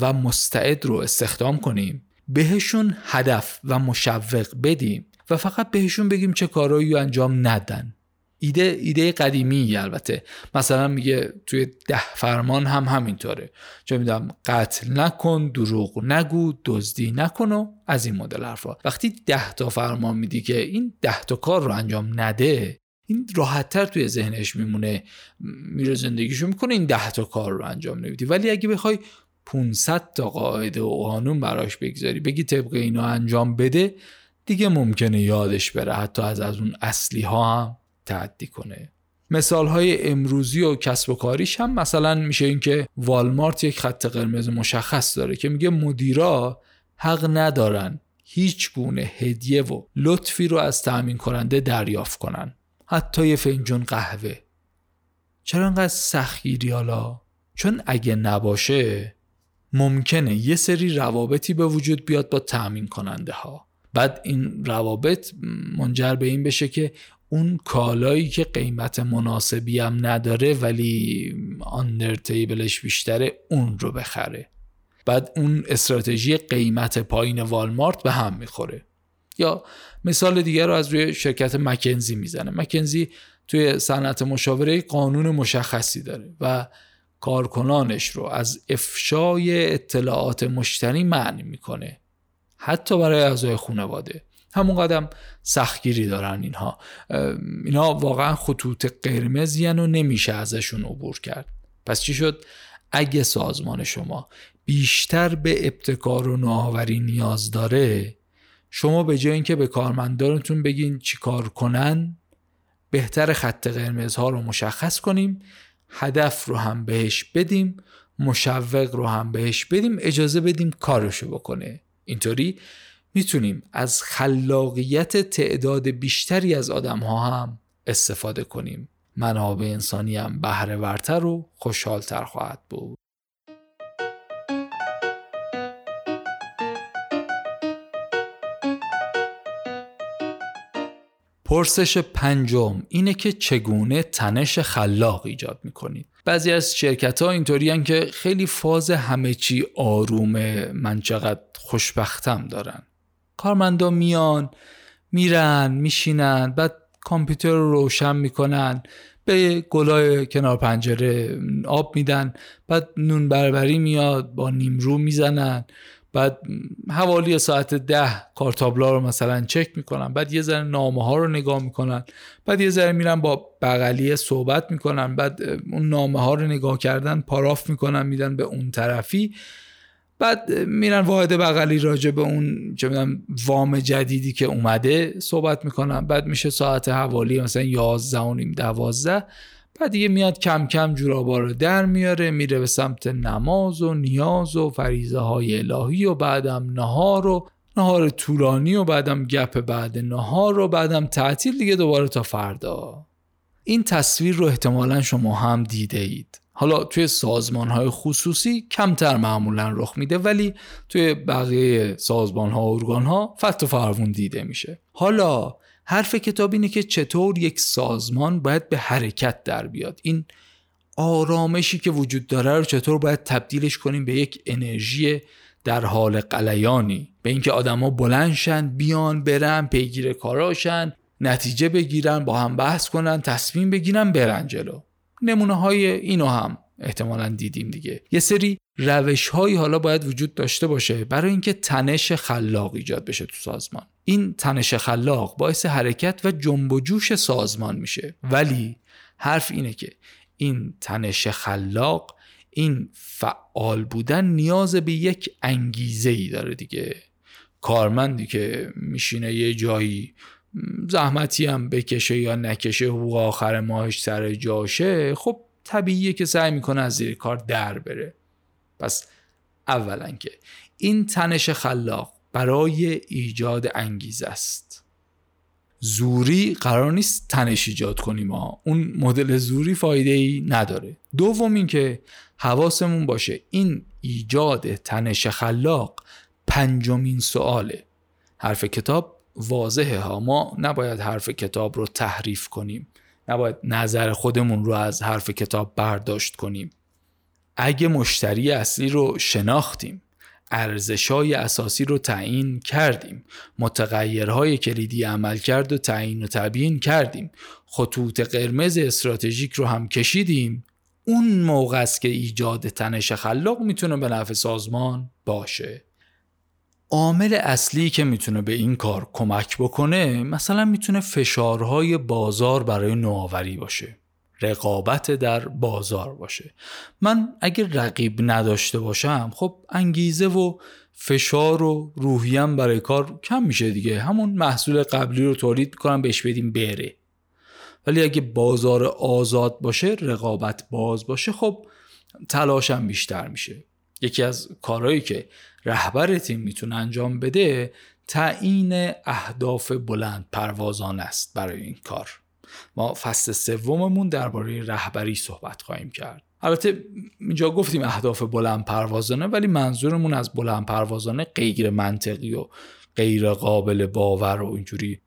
A: و مستعد رو استخدام کنیم. بهشون هدف و مشوق بدیم. و فقط بهشون بگیم چه کارهایی انجام ندن. ایده ایده قدیمی البته. مثلا میگه توی ده فرمان هم همینطوره. چه می‌دونم قتل نکن دروغ نگو دزدی نکن و از این مدل حرفا. وقتی ده تا فرمان میدی که این ده تا کار رو انجام نده این راحتتر توی ذهنش میمونه. میره زندگیشو می‌کنه این ده تا کار رو انجام نمیدی. ولی اگه بخوای 500 تا قاعده و قانون براش بگذاری بگی طبق اینو انجام بده دیگه ممکنه یادش بره حتی از از اون اصلی ها هم تعدی کنه. مثال های امروزی و کسب و کاریش هم مثلا میشه اینکه والمارت یک خط قرمز مشخص داره که میگه مدیرا حق ندارن هیچ گونه هدیه و لطفی رو از تأمین کننده دریافت کنن. حتی یه فنجون قهوه. چرا انقدر سختگیری حالا؟ چون اگه نباشه ممکنه یه سری روابطی به وجود بیاد با تأمین کننده ها بعد این روابط منجر به این بشه که اون کالایی که قیمت مناسبی هم نداره ولی آندر تیبلش بیشتره اون رو بخره. بعد اون استراتژی قیمت پایین والمارت به هم می‌خوره. یا مثال دیگر رو از روی شرکت مکنزی می‌زنه. مکنزی توی صنعت مشاوره قانون مشخصی داره و کارکنانش رو از افشای اطلاعات مشتری معنی می‌کنه. حتی برای اعضای خانواده. همون قدم سختگیری دارن اینها. اینها واقعا خطوط قرمزی و نمیشه ازشون عبور کرد. پس چی شد؟ اگه سازمان شما بیشتر به ابتکار و نوآوری نیاز داره شما به جای اینکه به کارمندانتون بگین چیکار کنن بهتر خط قرمزها رو مشخص کنیم هدف رو هم بهش بدیم مشوق رو هم بهش بدیم اجازه بدیم کارشو بکنه. اینطوری می‌تونیم از خلاقیت تعداد بیشتری از آدم ها هم استفاده کنیم. منابع انسانی هم بهره ورتر و خوشحالتر خواهد بود. پرسش پنجم اینه که چگونه تنش خلاق ایجاد می‌کنید بعضی از شرکت ها اینطوری که خیلی فاز همه چی آرومه. من چقدر خوشبختم دارن. کارمندا میان میرن میشینن بعد کامپیوتر رو روشن می‌کنن به گلای کنار پنجره آب میدن بعد نون بربری میاد با نیمرو می‌زنن بعد حوالی ساعت ده کارتابلا رو مثلا چک می‌کنن بعد یه ذره نامه ها رو نگاه می‌کنن بعد یه ذره میرن با بغلیه صحبت می‌کنن بعد اون نامه ها رو نگاه کردن پاراف می‌کنن میدن به اون طرفی. بعد میرن واحد بغلی راجع به اون چه می‌دونم وام جدیدی که اومده صحبت می‌کنن. بعد میشه ساعت حوالی مثلا 11 و نیم 12 بعد دیگه میاد کم کم جورابا رو در میاره میره به سمت نماز و نیاز و فریزه های الهی و بعدم نهار و نهار طولانی و بعدم گپ بعد نهار و بعدم تعطیل دیگه دوباره تا فردا. این تصویر رو احتمالا شما هم دیده اید. حالا توی سازمان های خصوصی کمتر معمولا رخ میده ولی توی بقیه سازمان ها و ارگان ها فت و فرمون دیده میشه. حالا حرف کتاب اینه که چطور یک سازمان باید به حرکت در بیاد. این آرامشی که وجود داره رو چطور باید تبدیلش کنیم به یک انرژی در حال قلیانی. به اینکه آدما بلندشن بیان برن پیگیر کاراشن نتیجه بگیرن با هم بحث کنن تصمیم بگیرن برن جلو. نمونه های اینو هم احتمالا دیدیم دیگه. یه سری روش هایی حالا باید وجود داشته باشه برای اینکه تنش خلاق ایجاد بشه تو سازمان. این تنش خلاق باعث حرکت و جنب و جوش سازمان میشه. ولی حرف اینه که این تنش خلاق این فعال بودن نیاز به یک انگیزه ای داره دیگه. کارمندی که میشینه یه جایی زحمتی هم بکشه یا نکشه حقوق آخر ماهش سر جاشه خب طبیعیه که سعی می‌کنه از زیر کار در بره. پس اولا که این تنش خلاق برای ایجاد انگیزه است. زوری قرار نیست تنش ایجاد کنیم ما اون مدل زوری فایده ای نداره. دوم اینکه حواسمون باشه این ایجاد تنش خلاق پنجمین سواله. حرف کتاب واضحه ها. ما نباید حرف کتاب رو تحریف کنیم. نباید نظر خودمون رو از حرف کتاب برداشت کنیم. اگه مشتری اصلی رو شناختیم ارزشای اساسی رو تعیین کردیم متغیرهای کلیدی عمل کرد و تعیین و تبیین کردیم خطوط قرمز استراتژیک رو هم کشیدیم اون موقع است که ایجاد تنش خلاق می‌تونه به نفع سازمان باشه. عامل اصلی که می‌تونه به این کار کمک بکنه مثلا می‌تونه فشارهای بازار برای نوآوری باشه. رقابت در بازار باشه. من اگر رقیب نداشته باشم خب انگیزه و فشار و روحیم برای کار کم میشه دیگه. همون محصول قبلی رو تولید کنم بهش بدیم بره. ولی اگه بازار آزاد باشه رقابت باز باشه خب تلاشم بیشتر میشه. یکی از کارهایی که رهبر تیم می‌تونه انجام بده تعیین اهداف بلند پروازان است برای این کار. ما فصل سوممون درباره رهبری صحبت خواهیم کرد. البته اینجا گفتیم اهداف بلند پروازانه ولی منظورمون از بلند پروازانه غیر منطقی و غیر قابل باور و اینجوری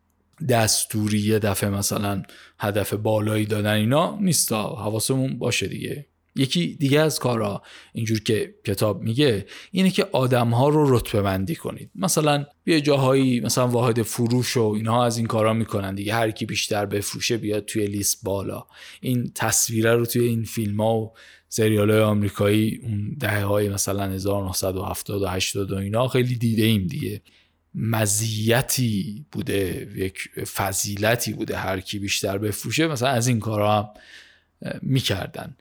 A: دستوری یه دفعه مثلا هدف بالایی دادن اینا نیستا حواسمون باشه دیگه. یکی دیگه از کارا اینجور که کتاب میگه اینه که آدم ها رو رتبه بندی کنید. مثلا یه جاهایی مثلا واحد فروش و اینها از این کارا می‌کنن دیگه. هر کی بیشتر بفروشه بیاد توی لیست بالا. این تصویره رو توی این فیلم ها و سریال های آمریکایی اون دهه های مثلا 1970 و 80 و اینا خیلی دیده ایم دیگه. مزیتی بوده یک فضیلتی بوده هر کی بیشتر بفروشه مثلا از این کارا هم می‌کردن.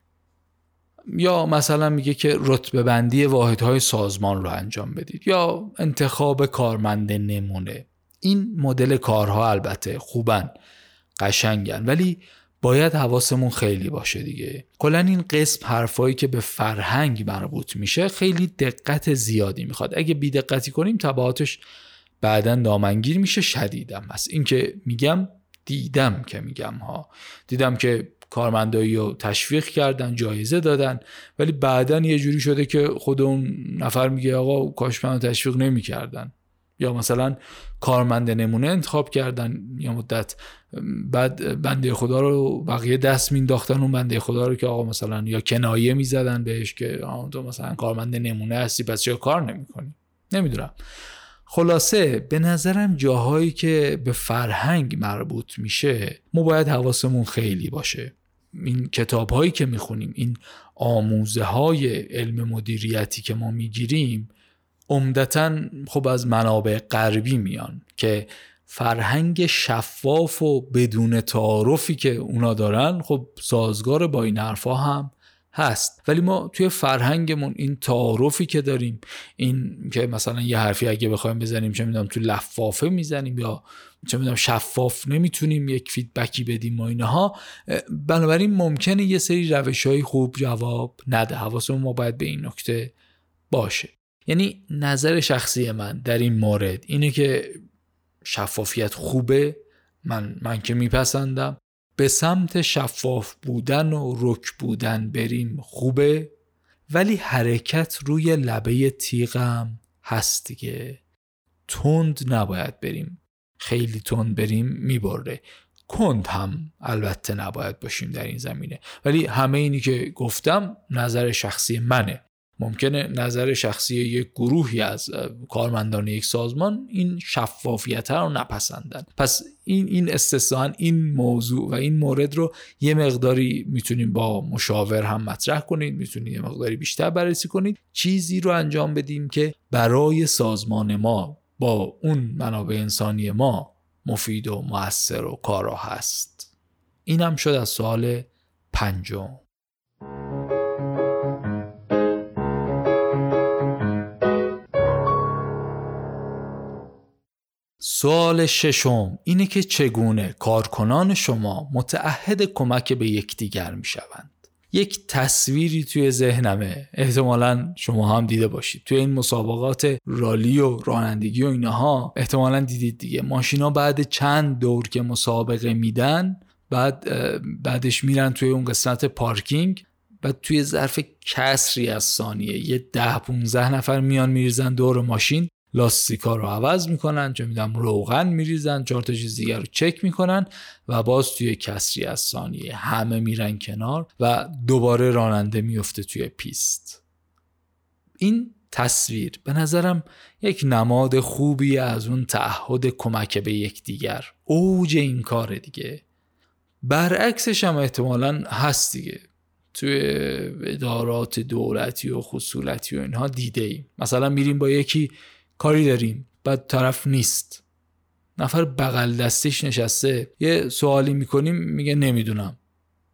A: یا مثلا میگه که رتبه بندی واحدهای سازمان رو انجام بدید یا انتخاب کارمند نمونه. این مدل کارها البته خوبن قشنگن ولی باید حواسمون خیلی باشه دیگه. کلا این قسم حرفایی که به فرهنگ مربوط میشه خیلی دقت زیادی می‌خواد. اگه بی دقتی کنیم تبعاتش بعدا دامنگیر میشه شدیدم هست این که میگم دیدم که میگم ها. دیدم که کارمندایی رو تشویق کردن جایزه دادن ولی بعدا یه جوری شده که خود اون نفر میگه آقا کاش من تشویق نمی‌کردن. یا مثلا کارمند نمونه انتخاب کردن یا مدت بعد بنده خدا رو بقیه دست مینداختن اون بنده خدا رو که آقا مثلا یا کنایه می‌زدن بهش که تو مثلا کارمند نمونه هستی پس چرا کار نمی‌کنی؟ نمی‌دونم. خلاصه به نظرم جاهایی که به فرهنگ مربوط میشه ما باید حواسمون خیلی باشه. این کتاب هایی که می‌خونیم این آموزه های علم مدیریتی که ما می‌گیریم عمدتا خب از منابع غربی میان که فرهنگ شفاف و بدون تعارفی که اونا دارن خب سازگار با این حرفا هم هست. ولی ما توی فرهنگمون این تعارفی که داریم این که مثلا یه حرفی اگه بخوایم بزنیم چه می‌دونم تو لفافه می‌زنیم یا چه می‌دونم شفاف نمی‌تونیم یک فیدبکی بدیم و اینها. بنابراین ممکنه یه سری روش های خوب جواب نده. حواسمون ما باید به این نکته باشه. یعنی نظر شخصی من در این مورد اینه که شفافیت خوبه. من من که میپسندم. به سمت شفاف بودن و رک بودن بریم خوبه. ولی حرکت روی لبه تیغم هست دیگه. تند نباید بریم. خیلی تند بریم می‌بره. کند هم البته نباید باشیم در این زمینه. ولی همه اینی که گفتم نظر شخصی منه. ممکنه نظر شخصی یک گروهی از کارمندان یک سازمان این شفافیت رو نپسندن. پس این این استثنا این موضوع و این مورد رو یه مقداری می‌تونیم با مشاور هم مطرح کنید می‌تونید یه مقداری بیشتر بررسی کنید. چیزی رو انجام بدیم که برای سازمان ما با اون منابع انسانی ما مفید و موثر و کارا هست. اینم شد از سوال پنجم. سوال ششم. اینه که چگونه کارکنان شما متعهد کمک به یکدیگر می. یک تصویری توی ذهنمه. احتمالا شما هم دیده باشید. توی این مسابقات رالی و رانندگی و اینها احتمالا دیدید دیگه. ماشینا بعد چند دور که مسابقه میدن بعد بعدش میرن توی اون قسمت پارکینگ. بعد توی ظرف کسری از ثانیه یه ده 15 نفر میان میریزن دور ماشین. لاستیکا رو عوض می‌کنن چه میدم روغن میریزن چهار تا چیز دیگر رو چک می‌کنن و باز توی کسری از ثانیه همه میرن کنار و دوباره راننده میفته توی پیست. این تصویر به نظرم یک نماد خوبی از اون تعهد کمک به یکدیگر. اوج این کار دیگه. برعکسش هم احتمالا هست دیگه. توی ادارات دولتی و خصولتی و اینها دیده ایم. مثلا میریم با یکی کاری داریم. بعد طرف نیست. نفر بغل دستش نشسته. یه سوالی می‌کنیم میگه نمی‌دونم.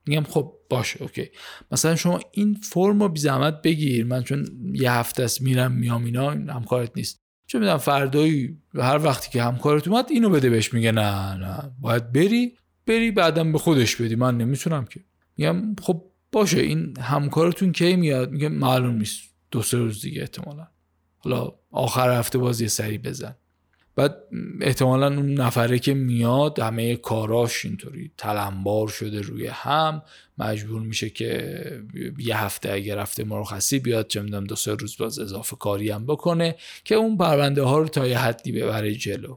A: میگم خب باشه اوکی. مثلا شما این فرم رو بی زحمت بگیر. من چون یه هفته است میرم میام اینا همکارت نیست. چون می‌دونم فردایی هر وقتی که همکارت اومد اینو بده بهش. میگه نه نه. باید بری بری بعدم به خودش بدی. من نمی‌تونم که. میگم خب باشه. این همکارتون کی میاد؟ میگه معلوم نیست. دو سه روز دیگه احتمالا. حالا آخر هفته باز یه سری بزن. بعد احتمالا اون نفره که میاد همه کاراش اینطوری تلمبار شده روی هم مجبور میشه که یه هفته اگه رفته مرخصی بیاد چه می‌دونم دو سه روز باز اضافه کاری هم بکنه که اون پرونده ها رو تا یه حدی ببره جلو.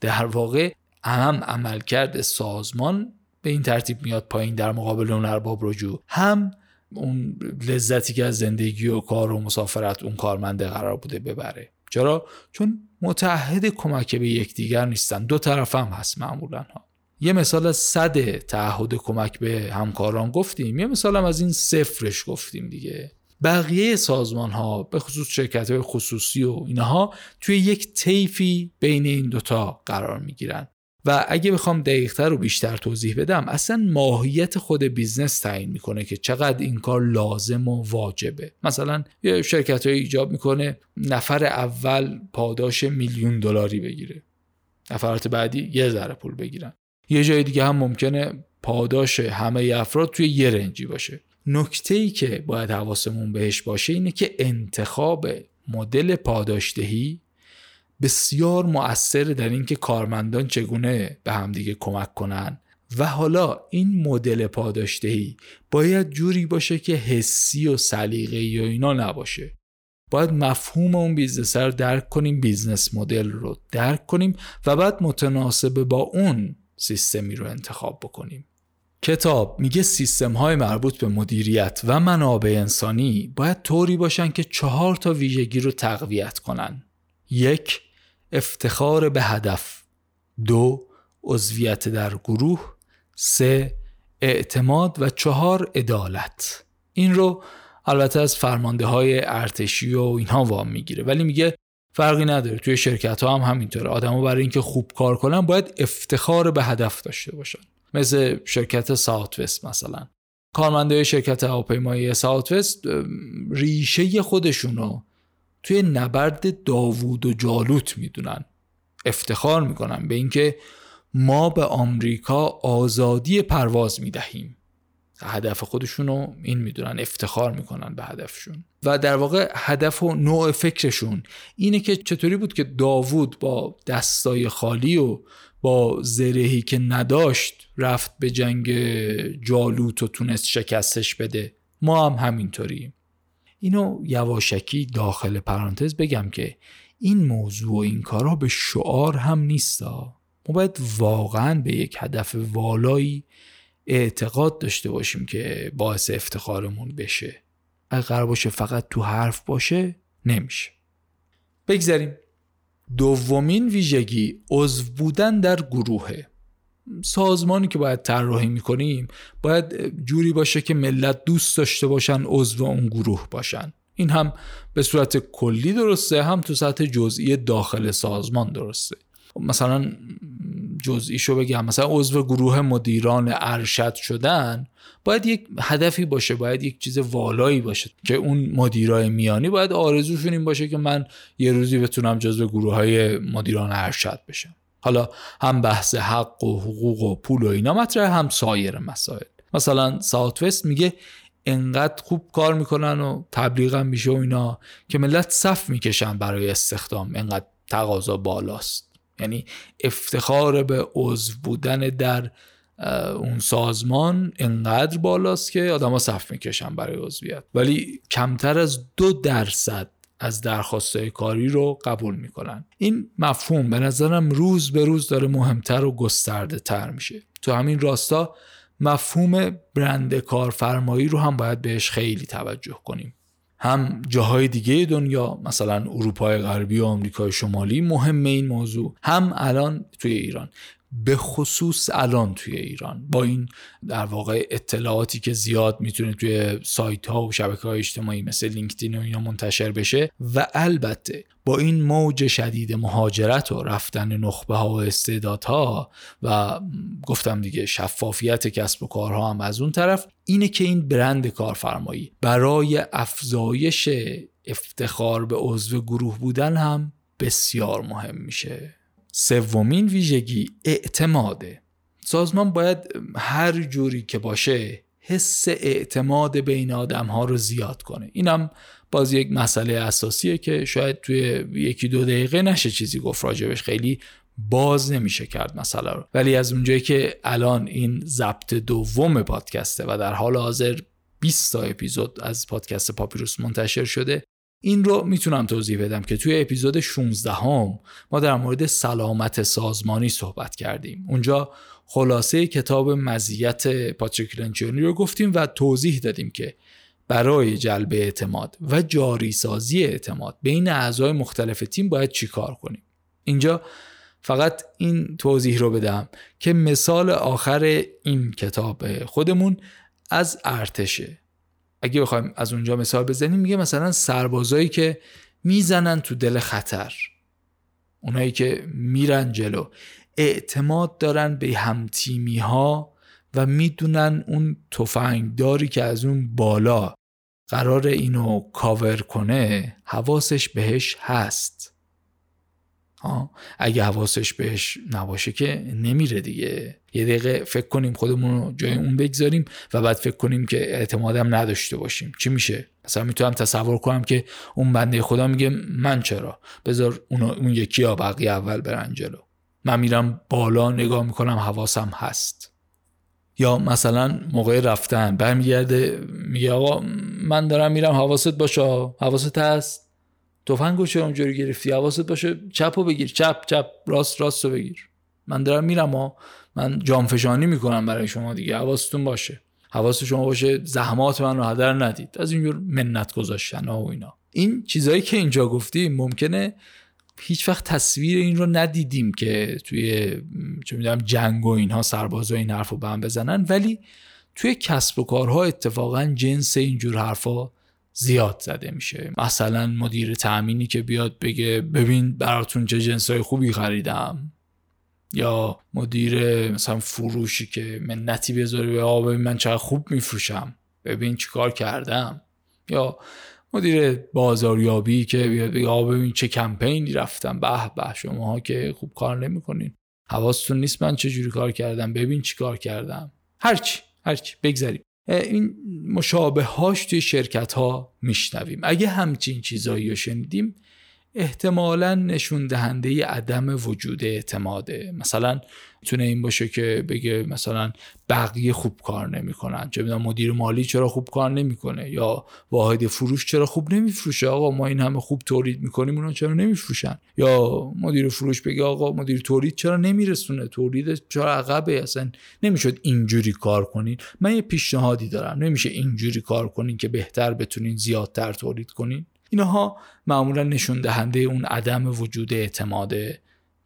A: در واقع هم عملکرد سازمان به این ترتیب میاد پایین در مقابل اون ارباب رجوع هم اون لذتی که از زندگی و کار و مسافرت اون کارمنده قرار بوده ببره. چرا؟ چون متعهد کمک به یکدیگر نیستن. دو طرف هم هست معمولا ها. یه مثال از صد تعهد کمک به همکاران گفتیم. یه مثال هم از این صفرش گفتیم دیگه. بقیه سازمان ها به خصوص شرکت های خصوصی و اینها توی یک طیفی بین این دوتا قرار می گیرن و اگه بخوام دقیقتر و بیشتر توضیح بدم اصلا ماهیت خود business تعیین می‌کنه که چقدر این کار لازم و واجبه. مثلا یه شرکت های ایجاب می‌کنه نفر اول پاداش میلیون دلاری بگیره. نفرات بعدی یه ذره پول بگیرن. یه جای دیگه هم ممکنه پاداش همه افراد توی یه رنجی باشه. نکته ای که باید حواسمون بهش باشه اینه که انتخاب مدل پاداشدهی بسیار مؤثر در اینکه کارمندان چگونه به همدیگه کمک کنن. و حالا این مدل پاداشدهی باید جوری باشه که حسی و سلیقه‌ای و اینا نباشه. باید مفهوم اون business رو درک کنیم business model رو درک کنیم و بعد متناسب با اون سیستمی رو انتخاب بکنیم. کتاب میگه سیستم های مربوط به مدیریت و منابع انسانی باید طوری باشن که چهار تا ویژگی رو تقویت کنن. یک افتخار به هدف. دو عضویت در گروه. سه اعتماد و چهار عدالت. این رو البته از فرمانده های ارتشی و اینها وام می‌گیره. ولی میگه فرقی نداره. توی شرکت ها هم همینطوره. آدما برای اینکه خوب کار کنن باید افتخار به هدف داشته باشن. مثل شرکت ساوت وست مثلا. کارمنده شرکت هواپیمایی ساوت وست ریشه خودشونو توی نبرد داوود و جالوت می‌دونن. افتخار می‌کنن به اینکه ما به آمریکا آزادی پرواز می‌دهیم. هدف خودشون رو این می‌دونن افتخار می‌کنن به هدفشون. و در واقع هدف و نوع فکرشون اینه که چطوری بود که داوود با دستای خالی و با زرهی که نداشت رفت به جنگ جالوت و تونست شکستش بده. ما هم همینطوریم. اینو یواشکی داخل پرانتز بگم که این موضوع و این کارا به شعار هم نیستا ما باید واقعا به یک هدف والایی اعتقاد داشته باشیم که باعث افتخارمون بشه. اگر قرار باشه فقط تو حرف باشه نمیشه. بگذاریم. دومین ویژگی عضو بودن در گروهه. سازمانی که باید طراحی می‌کنیم باید جوری باشه که ملت دوست داشته باشن عضو اون گروه باشن. این هم به صورت کلی درسته هم تو سطح جزئی داخل سازمان درسته. مثلا جزئیشو بگم مثلا عضو گروه مدیران ارشد شدن باید یک هدفی باشه باید یک چیز والایی باشه که اون مدیرای میانی باید آرزوشون این باشه که من یه روزی بتونم جزو گروه های مدیران ارشد بشم. حالا هم بحث حق و حقوق و پول و اینا مطرح هم سایر مسائل. مثلا ساوت وست میگه انقدر خوب کار می‌کنن و تبلیغ میشه و اینا که ملت صف می‌کشن برای استخدام. انقدر تقاضا بالاست. یعنی افتخار به عضو بودن در اون سازمان انقدر بالاست که آدما صف می‌کشن برای عضویت. ولی کمتر از دو درصد از درخواستهای کاری رو قبول می‌کنن. این مفهوم به نظرم روز به روز داره مهمتر و گسترده تر میشه. تو همین راستا مفهوم برند کارفرمایی رو هم باید بهش خیلی توجه کنیم. هم جاهای دیگه دنیا مثلا اروپای غربی و آمریکای شمالی مهم این موضوع. هم الان توی ایران. به خصوص الان توی ایران. با این در واقع اطلاعاتی که زیاد می‌تونه توی سایت ها و شبکه های اجتماعی مثل لینکدین و اینا منتشر بشه و البته با این موج شدید مهاجرت و رفتن نخبه ها و استعدادها و گفتم دیگه شفافیت کسب و کارها هم از اون طرف اینه که این برند کارفرمایی برای افزایش افتخار به عضو گروه بودن هم بسیار مهم میشه. سومین ویژگی اعتماده. سازمان باید هر جوری که باشه حس اعتماد بین آدم ها رو زیاد کنه. اینم باز یک مسئله اساسیه که شاید توی یکی دو دقیقه نشه چیزی گفت راجبش. خیلی باز نمیشه کرد مسئله رو. ولی از اونجایی که الان این ضبط دوم پادکسته و در حال حاضر 20 تا اپیزود از پادکست پاپیروس منتشر شده این رو می‌تونم توضیح بدم که توی اپیزود 16 هم ما در مورد سلامت سازمانی صحبت کردیم. اونجا خلاصه کتاب مزیت پاتریک لنچونی رو گفتیم و توضیح دادیم که برای جلب اعتماد و جاری سازی اعتماد بین اعضای مختلف تیم باید چیکار کنیم؟ اینجا فقط این توضیح رو بدم که مثال آخر این کتاب خودمون از ارتشه. اگه بخوایم از اونجا مثال بزنیم میگه مثلا سربازایی که می‌زنن تو دل خطر اونایی که میرن جلو اعتماد دارن به همتیمی ها و می‌دونن اون تفنگداری که از اون بالا قرار اینو کاور کنه حواسش بهش هست. ها اگه حواسش بهش نباشه که نمیره دیگه. یه دقیقه فکر کنیم خودمون رو جای اون بگذاریم و بعد فکر کنیم که اعتمادم نداشته باشیم. چی میشه؟ مثلا می‌تونم تصور کنم که اون بنده خدا میگه من چرا؟ بذار اون, یکی ها بقیه اول برن جلو. من میرم بالا نگاه می‌کنم حواسم هست. یا مثلا موقع رفتن برمیگرده میگه آقا من دارم میرم حواست باشه حواست هست؟ تفنگو چرا اونجوری گرفتی؟ حواست باشه چپو بگیر. چپ چپ راست راست رو بگیر. من دارم میرم و من جامفشانی می‌کنم برای شما دیگه. حواستون باشه. حواست شما باشه زحمات من رو هدر ندید. از اینجور منت گذاشتن و اینا. این چیزایی که اینجا گفتی ممکنه هیچ وقت تصویر این رو ندیدیم که توی چه می‌دونم جنگ و اینها سرباز و این حرف رو به هم بزنن. ولی توی کسب و کارها اتفاقا جنس اینجور حرفا زیاد زده میشه. مثلا مدیر تأمینی که بیاد بگه ببین براتون چه جنسای خوبی خریدم. یا مدیر مثلا فروشی که منتی بذاره به آب من چقدر خوب میفروشم. ببین چیکار کردم. یا مدیر بازاریابی که بیاد بگه آب ببین چه کمپینی رفتم. به به شما که خوب کار نمی‌کنین. حواستون نیست من چه جوری کار کردم. ببین چیکار کردم. هرچی هرچی. بگذاریم. این مشابه هاش توی شرکت ها میشنویم. اگه همچین چیزایی رو شنیدیم احتمالا نشون دهنده عدم وجود اعتماده. مثلا می‌تونه این باشه که بگه مثلا بقیه خوب کار نمی‌کنن. چه می‌دونم مدیر مالی چرا خوب کار نمی‌کنه؟ یا واحد فروش چرا خوب نمیفروشه؟ آقا ما این همه خوب تولید می‌کنیم اونا چرا نمیفروشن؟ یا مدیر فروش بگه آقا مدیر تولید چرا نمیرسونه؟ تولید چرا عقبه؟ اصلا نمی‌شد اینجوری کار کنین. من یه پیشنهادی دارم. نمیشه اینجوری کار کنین که بهتر بتونین زیادتر تولید کنین. اینها معمولا نشون دهنده اون عدم وجود اعتماد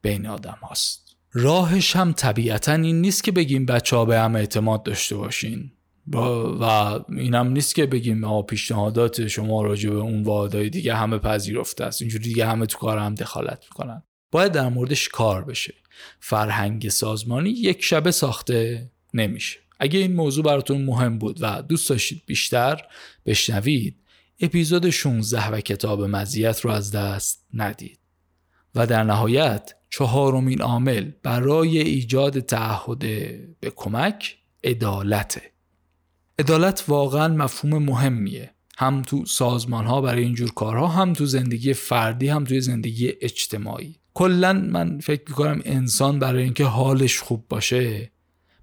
A: بین آدم هاست. راهش هم طبیعتا این نیست که بگیم بچه ها به هم اعتماد داشته باشین. و اینم نیست که بگیم ما پیشنهادات شما راجع به اون واحدهای دیگه همه پذیرفته است. اینجوری دیگه همه تو کار هم دخالت می‌کنن. باید در موردش کار بشه. فرهنگ سازمانی یک شبه ساخته نمیشه. اگه این موضوع براتون مهم بود و دوست داشتید بیشتر بشنوید اپیزود 16 و کتاب مزیت رو از دست ندید و در نهایت چهارمین عامل برای ایجاد تعهد به کمک عدالته. عدالت واقعا مفهوم مهمیه. هم تو سازمان ها برای اینجور کارها هم تو زندگی فردی هم توی زندگی اجتماعی. کلا من فکر می‌کنم انسان برای اینکه حالش خوب باشه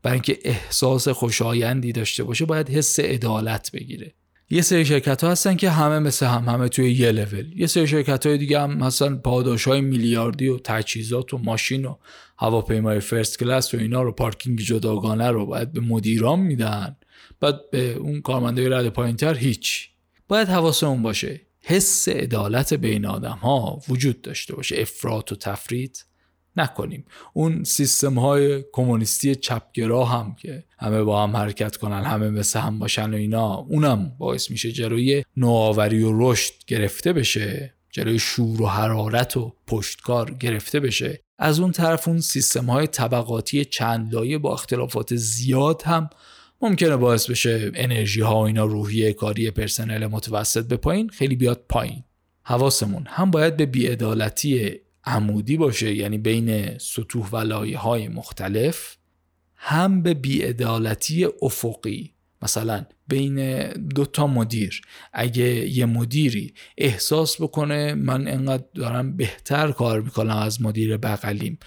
A: برای اینکه احساس خوشایندی داشته باشه باید حس عدالت بگیره. یه سری شرکت ها هستن که همه مثل هم همه توی یه لول. یه سری شرکت های دیگه هم هستن پاداش های میلیاردی و تجهیزات و ماشین و هواپیمای فرست کلاس و اینا رو پارکینگ جداگانه رو باید به مدیران میدن. بعد به اون کارمنده رد پایینتر هیچ. باید حواسمون باشه حس عدالت بین آدم ها وجود داشته باشه افراط و تفرید. نکنیم. اون سیستم های کمونیستی چپگرا هم که همه با هم حرکت کنن همه مثل هم باشن و اینا اونم باعث میشه جلوی نوآوری و رشد گرفته بشه جلوی شور و حرارت و پشتکار گرفته بشه. از اون طرف اون سیستم های طبقاتی چند لایه با اختلافات زیاد هم ممکنه باعث بشه انرژی ها و اینا روحیه کاری پرسنل متوسط به پایین خیلی بیاد پایین. حواسمون هم باید به بیعدالتی عمودی باشه یعنی بین سطوح و لایه های مختلف هم به بیعدالتی افقی مثلا بین دو تا مدیر. اگه یه مدیری احساس بکنه من انقدر دارم بهتر کار می‌کنم از مدیر بغلیم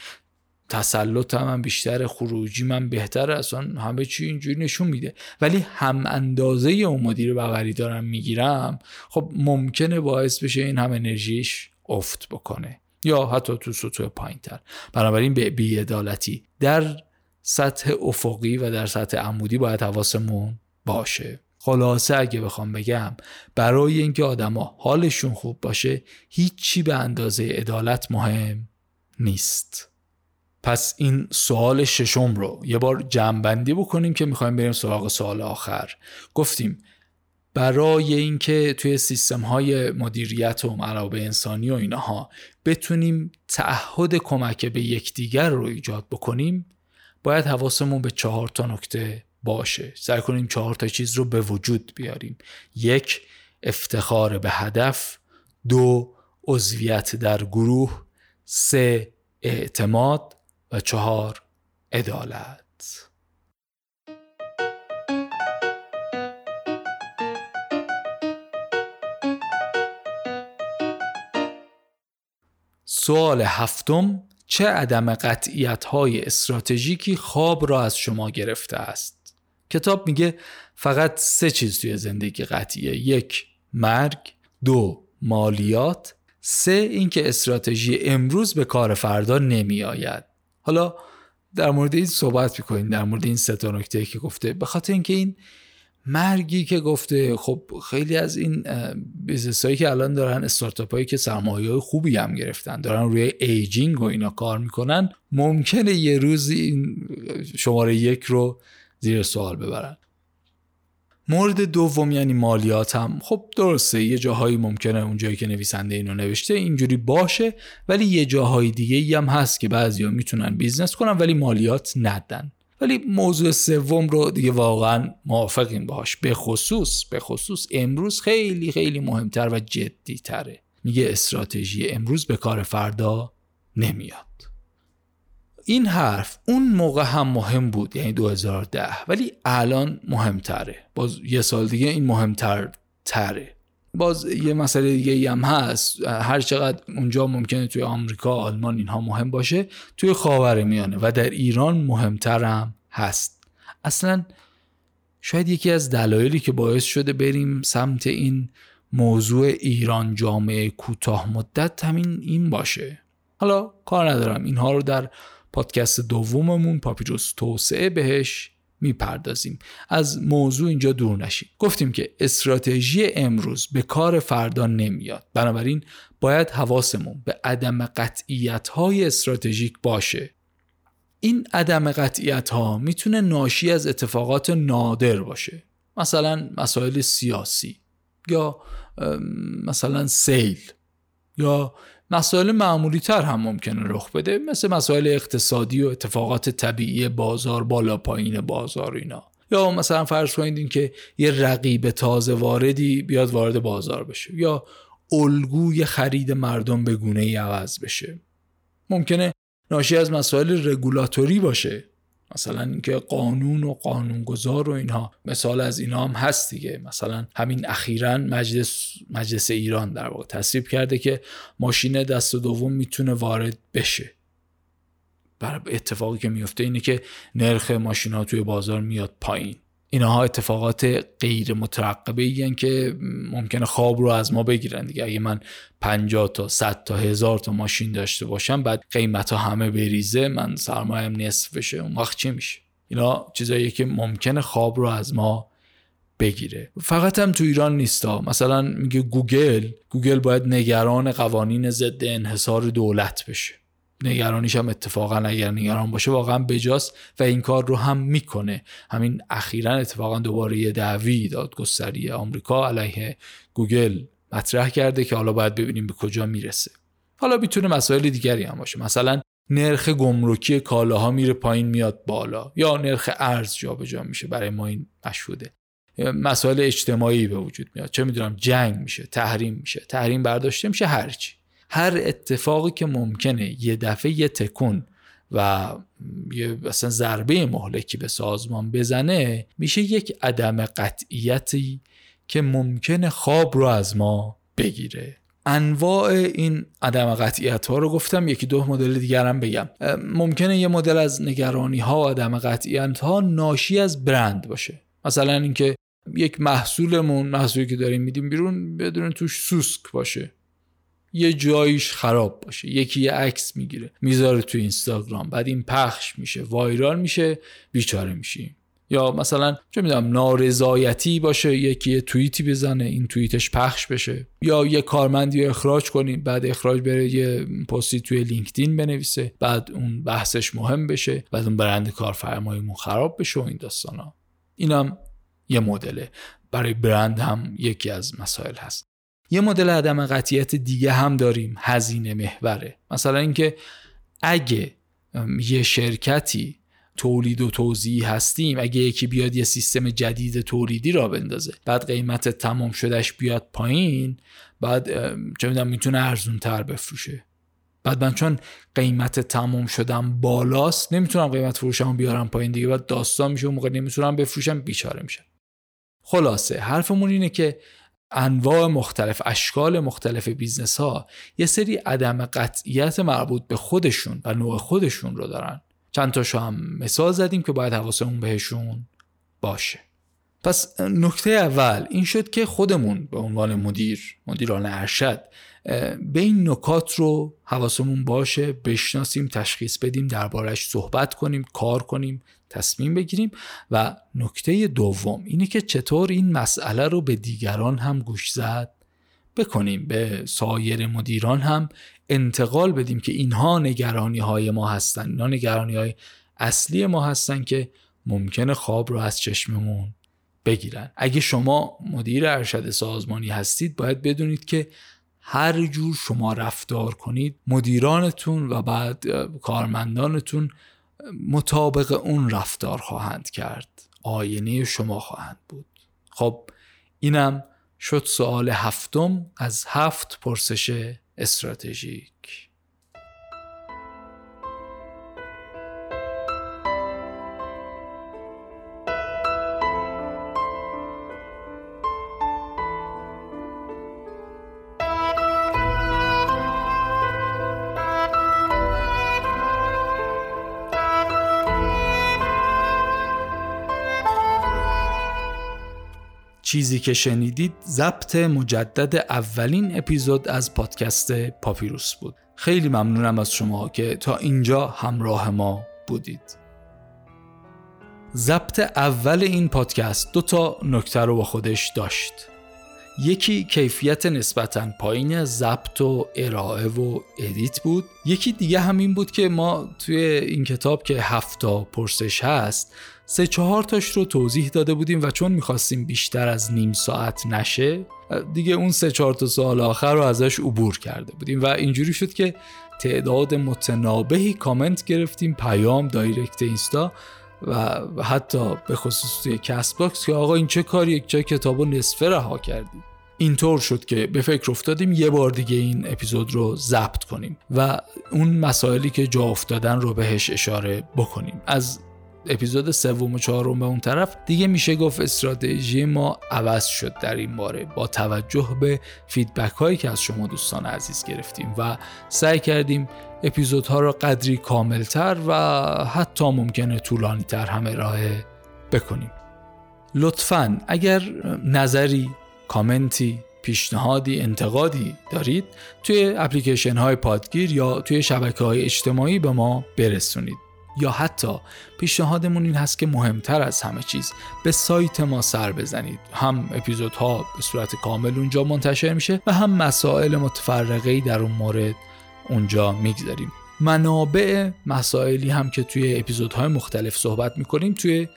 A: تسلطم من بیشتر خروجی من بهتر اصلا همه چی اینجوری نشون میده. ولی هم اندازه اون مدیر بغلی دارم می‌گیرم خب ممکنه باعث بشه این هم انرژیش افت بکنه. یا حتی تو سطوح پایین تر بنابراین به بیعدالتی در سطح افقی و در سطح عمودی باید حواسمون باشه. خلاصه اگه بخوام بگم برای اینکه آدما حالشون خوب باشه هیچی به اندازه عدالت مهم نیست. پس این سوال ششم رو یه بار جمعبندی بکنیم که می‌خوایم بریم سراغ سوال آخر. گفتیم برای اینکه توی سیستم های مدیریت و منابع انسانی و اینها بتونیم تعهد کمک به یکدیگر رو ایجاد بکنیم باید حواسمون به چهار تا نکته باشه. سعی کنیم چهار تا چیز رو به وجود بیاریم. یک افتخار به هدف. دو عضویت در گروه. سه اعتماد. و چهار عدالت. سوال هفتم چه عدم قطعیت های استراتژیکی خواب را از شما گرفته است؟ کتاب میگه فقط سه چیز توی زندگی قطعیه. یک مرگ. دو مالیات. سه اینکه استراتژی امروز به کار فردا نمی آید حالا در مورد این صحبت می‌کنیم در مورد این سه تا نکته که گفته. به خاطر اینکه این مرگی که گفته. خب خیلی از این business هایی که الان دارن استارتاپ هایی که سرمایه های خوبی هم گرفتن دارن روی aging و اینا کار می‌کنن ممکنه یه روز این شماره یک رو زیر سوال ببرن. مورد دوم یعنی مالیات هم. خب درسته یه جاهایی ممکنه اونجایی که نویسنده اینو نوشته اینجوری باشه ولی یه جاهای دیگه ای هم هست که بعضیا می‌تونن business کنن ولی مالیات ندن. ولی موضوع سوم رو دیگه واقعا موافقیم باهاش. به خصوص به خصوص امروز خیلی خیلی مهمتر و جدی تره میگه استراتژی امروز به کار فردا نمیاد. این حرف اون موقع هم مهم بود یعنی 2010 ولی الان مهمتره. باز یه سال دیگه این مهمتر تره باز یه مسئله دیگه هم هست. هر چقدر اونجا ممکنه توی آمریکا آلمان اینها مهم باشه توی خاور میانه و در ایران مهمتر هم هست. اصلا شاید یکی از دلایلی که باعث شده بریم سمت این موضوع ایران جامعه کوتاه مدت همین این باشه. حالا کار ندارم. اینها رو در پادکست دوممون پاپیروس توسعه بهش می‌پردازیم. از موضوع اینجا دور نشیم. گفتیم که استراتژی امروز به کار فردا نمیاد. بنابراین باید حواسمون به عدم قطعیت های استراتژیک باشه. این عدم قطعیت ها می‌تونه ناشی از اتفاقات نادر باشه. مثلا مسائل سیاسی یا مثلا سیل یا مسائل معمولی تر هم ممکنه رخ بده مثل مسائل اقتصادی و اتفاقات طبیعی بازار بالا پایین بازار اینا. یا مثلا فرض کنید این که یه رقیب تازه واردی بیاد وارد بازار بشه یا الگوی خرید مردم به گونه ای عوض بشه. ممکنه ناشی از مسائل رگولاتوری باشه. مثلا اینکه قانون و قانونگذار و اینها مثال از اینا هم هست دیگه. مثلا همین اخیرا مجلس مجلس ایران در واقع تصویب کرده که ماشین دست دوم می‌تونه وارد بشه. بر اتفاقی که میفته اینه که نرخ ماشین ها توی بازار میاد پایین. اینها اتفاقات غیر مترقبه این که ممکنه خواب رو از ما بگیرن. دیگه اگه من 50 تا 100 تا هزار تا ماشین داشته باشم بعد قیمت ها همه بریزه من سرمایم نصف بشه. اون وقت چی میشه؟ اینا چیزایی که ممکنه خواب رو از ما بگیره. فقط هم تو ایران نیستا. مثلا میگه گوگل گوگل باید نگران قوانین ضد انحصار دولت بشه. نگرانیش هم اتفاقا اگر نگران باشه واقعا بجاست و این کار رو هم می‌کنه. همین اخیرا اتفاقا دوباره یه دعوی دادگستری آمریکا علیه گوگل مطرح کرده که حالا باید ببینیم به کجا می‌رسه. حالا می‌تونه مسائل دیگری هم باشه. مثلا نرخ گمرکی کالاها میره پایین میاد بالا. یا نرخ ارز جابجا میشه برای ما این مشهوده. مسائل اجتماعی به وجود میاد. چه می‌دونم جنگ میشه تحریم میشه. تحریم برداشته میشه هرچی هر اتفاقی که ممکنه یه دفعه یه تکون و یه مثلا ضربه مهلکی به سازمان بزنه میشه یک عدم قطعیتی که ممکنه خواب رو از ما بگیره. انواع این عدم قطعیت ها رو گفتم یکی دو مدل دیگر هم بگم ممکنه یه مدل از نگرانی ها و عدم قطعیت ها ناشی از برند باشه. مثلا اینکه یک محصولمون محصولی که داریم میدیم بیرون بدون توش سوسک باشه. یه جاییش خراب باشه. یکی یه عکس می‌گیره می‌ذاره تو اینستاگرام بعد این پخش میشه وایرال میشه بیچاره میشیم یا مثلا چه می‌دونم نارضایتی باشه یکی یه توییتی بزنه این توییتش پخش بشه. یا یه کارمندی رو اخراج کنیم بعد اخراج بره یه پستی توی لینکدین بنویسه بعد اون بحثش مهم بشه بعد اون برند کارفرماییمون خراب بشه و این داستانا. اینم یه مدله. برای برند هم یکی از مسائل هست. یه مدل عدم قطعیت دیگه هم داریم هزینه محوره. مثلا اینکه اگه یه شرکتی تولید و توضیح هستیم اگه یکی بیاد یه سیستم جدید تولیدی را بندازه بعد قیمت تمام شدهش بیاد پایین بعد چه می‌دونم می‌تونه ارزون تر بفروشه. بعد من چون قیمت تمام شدم بالاست نمی‌تونم قیمت فروشم بیارم پایین دیگه بعد داستان میشه اون موقع نمی‌تونم بفروشم بیچاره میشم خلاصه حرفمون اینه که انواع مختلف اشکال مختلف business ها یه سری عدم قطعیت مربوط به خودشون و نوع خودشون رو دارن. چند تاشو هم مثال زدیم که باید حواسمون بهشون باشه. پس نکته اول این شد که خودمون به عنوان مدیر مدیران ارشد به این نکات رو حواسمون باشه بشناسیم تشخیص بدیم دربارش صحبت کنیم کار کنیم تصمیم بگیریم. و نکته دوم اینه که چطور این مسئله رو به دیگران هم گوش زد. بکنیم به سایر مدیران هم انتقال بدیم که اینها نگرانی های ما هستن اینا نگرانی های اصلی ما هستن که ممکنه خواب رو از چشممون بگیرن. اگه شما مدیر ارشد سازمانی هستید باید بدونید که هر جور شما رفتار کنید مدیرانتون و بعد کارمندانتون مطابق اون رفتار خواهند کرد. آینه شما خواهند بود. خب اینم شد سوال هفتم از هفت پرسش استراتژیک. چیزی که شنیدید ضبط مجدد اولین اپیزود از پادکست پاپیروس بود. خیلی ممنونم از شما که تا اینجا همراه ما بودید. ضبط اول این پادکست دو تا نکته رو با خودش داشت. یکی کیفیت نسبتا پایین ضبط و ارائه و ادیت بود. یکی دیگه همین بود که ما توی این کتاب که هفتا پرسش هست سه چهار تاش رو توضیح داده بودیم و چون می‌خواستیم بیشتر از نیم ساعت نشه دیگه اون سه چهار تا سوال آخر رو ازش عبور کرده بودیم و اینجوری شد که تعداد معتنابهی کامنت گرفتیم پیام direct اینستا و حتی به خصوص توی Castbox که آقا این چه کاری چرا کتابو نصفه رها کردی. اینطور شد که به فکر افتادیم یه بار دیگه این اپیزود رو ضبط کنیم و اون مسائلی که جا افتادن رو بهش اشاره بکنیم. از اپیزود سوم و چهارم به اون طرف دیگه میشه گفت استراتژی ما عوض شد در این باره. با توجه به فیدبک هایی که از شما دوستان عزیز گرفتیم و سعی کردیم اپیزودها را قدری کاملتر و حتی ممکنه طولانی تر هم ارائه بکنیم. لطفا اگر نظری کامنتی پیشنهادی انتقادی دارید توی اپلیکیشن های پادگیر یا توی شبکه های اجتماعی به ما برسونید. یا حتی پیشنهادمون این هست که مهمتر از همه چیز به سایت ما سر بزنید. هم اپیزودها به صورت کامل اونجا منتشر میشه و هم مسائل متفرقه در اون مورد اونجا می‌گذاریم. منابع مسائلی هم که توی اپیزودهای مختلف صحبت می‌کنیم توی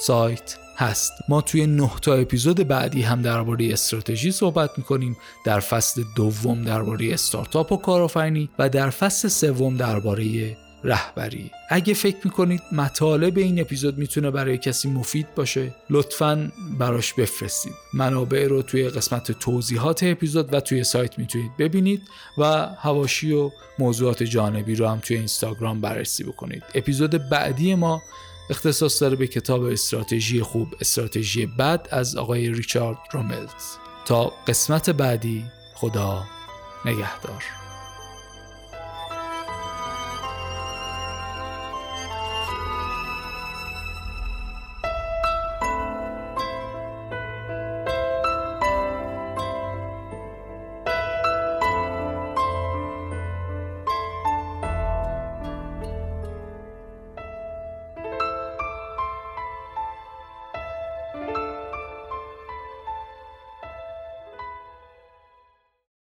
A: سایت هست. ما توی نه تا اپیزود بعدی هم درباره استراتژی صحبت می‌کنیم. در فصل دوم درباره استارتاپ و کارآفرینی و در فصل سوم درباره رهبری. اگه فکر می‌کنید مطالب این اپیزود می‌تونه برای کسی مفید باشه لطفا براش بفرستید. منابع رو توی قسمت توضیحات اپیزود و توی سایت می‌تونید ببینید و هواشی و موضوعات جانبی رو هم توی اینستاگرام بررسی بکنید. اپیزود بعدی ما اختصاص داره به کتاب استراتژی خوب استراتژی بد از آقای ریچارد روملز. تا قسمت بعدی خدا نگهدار.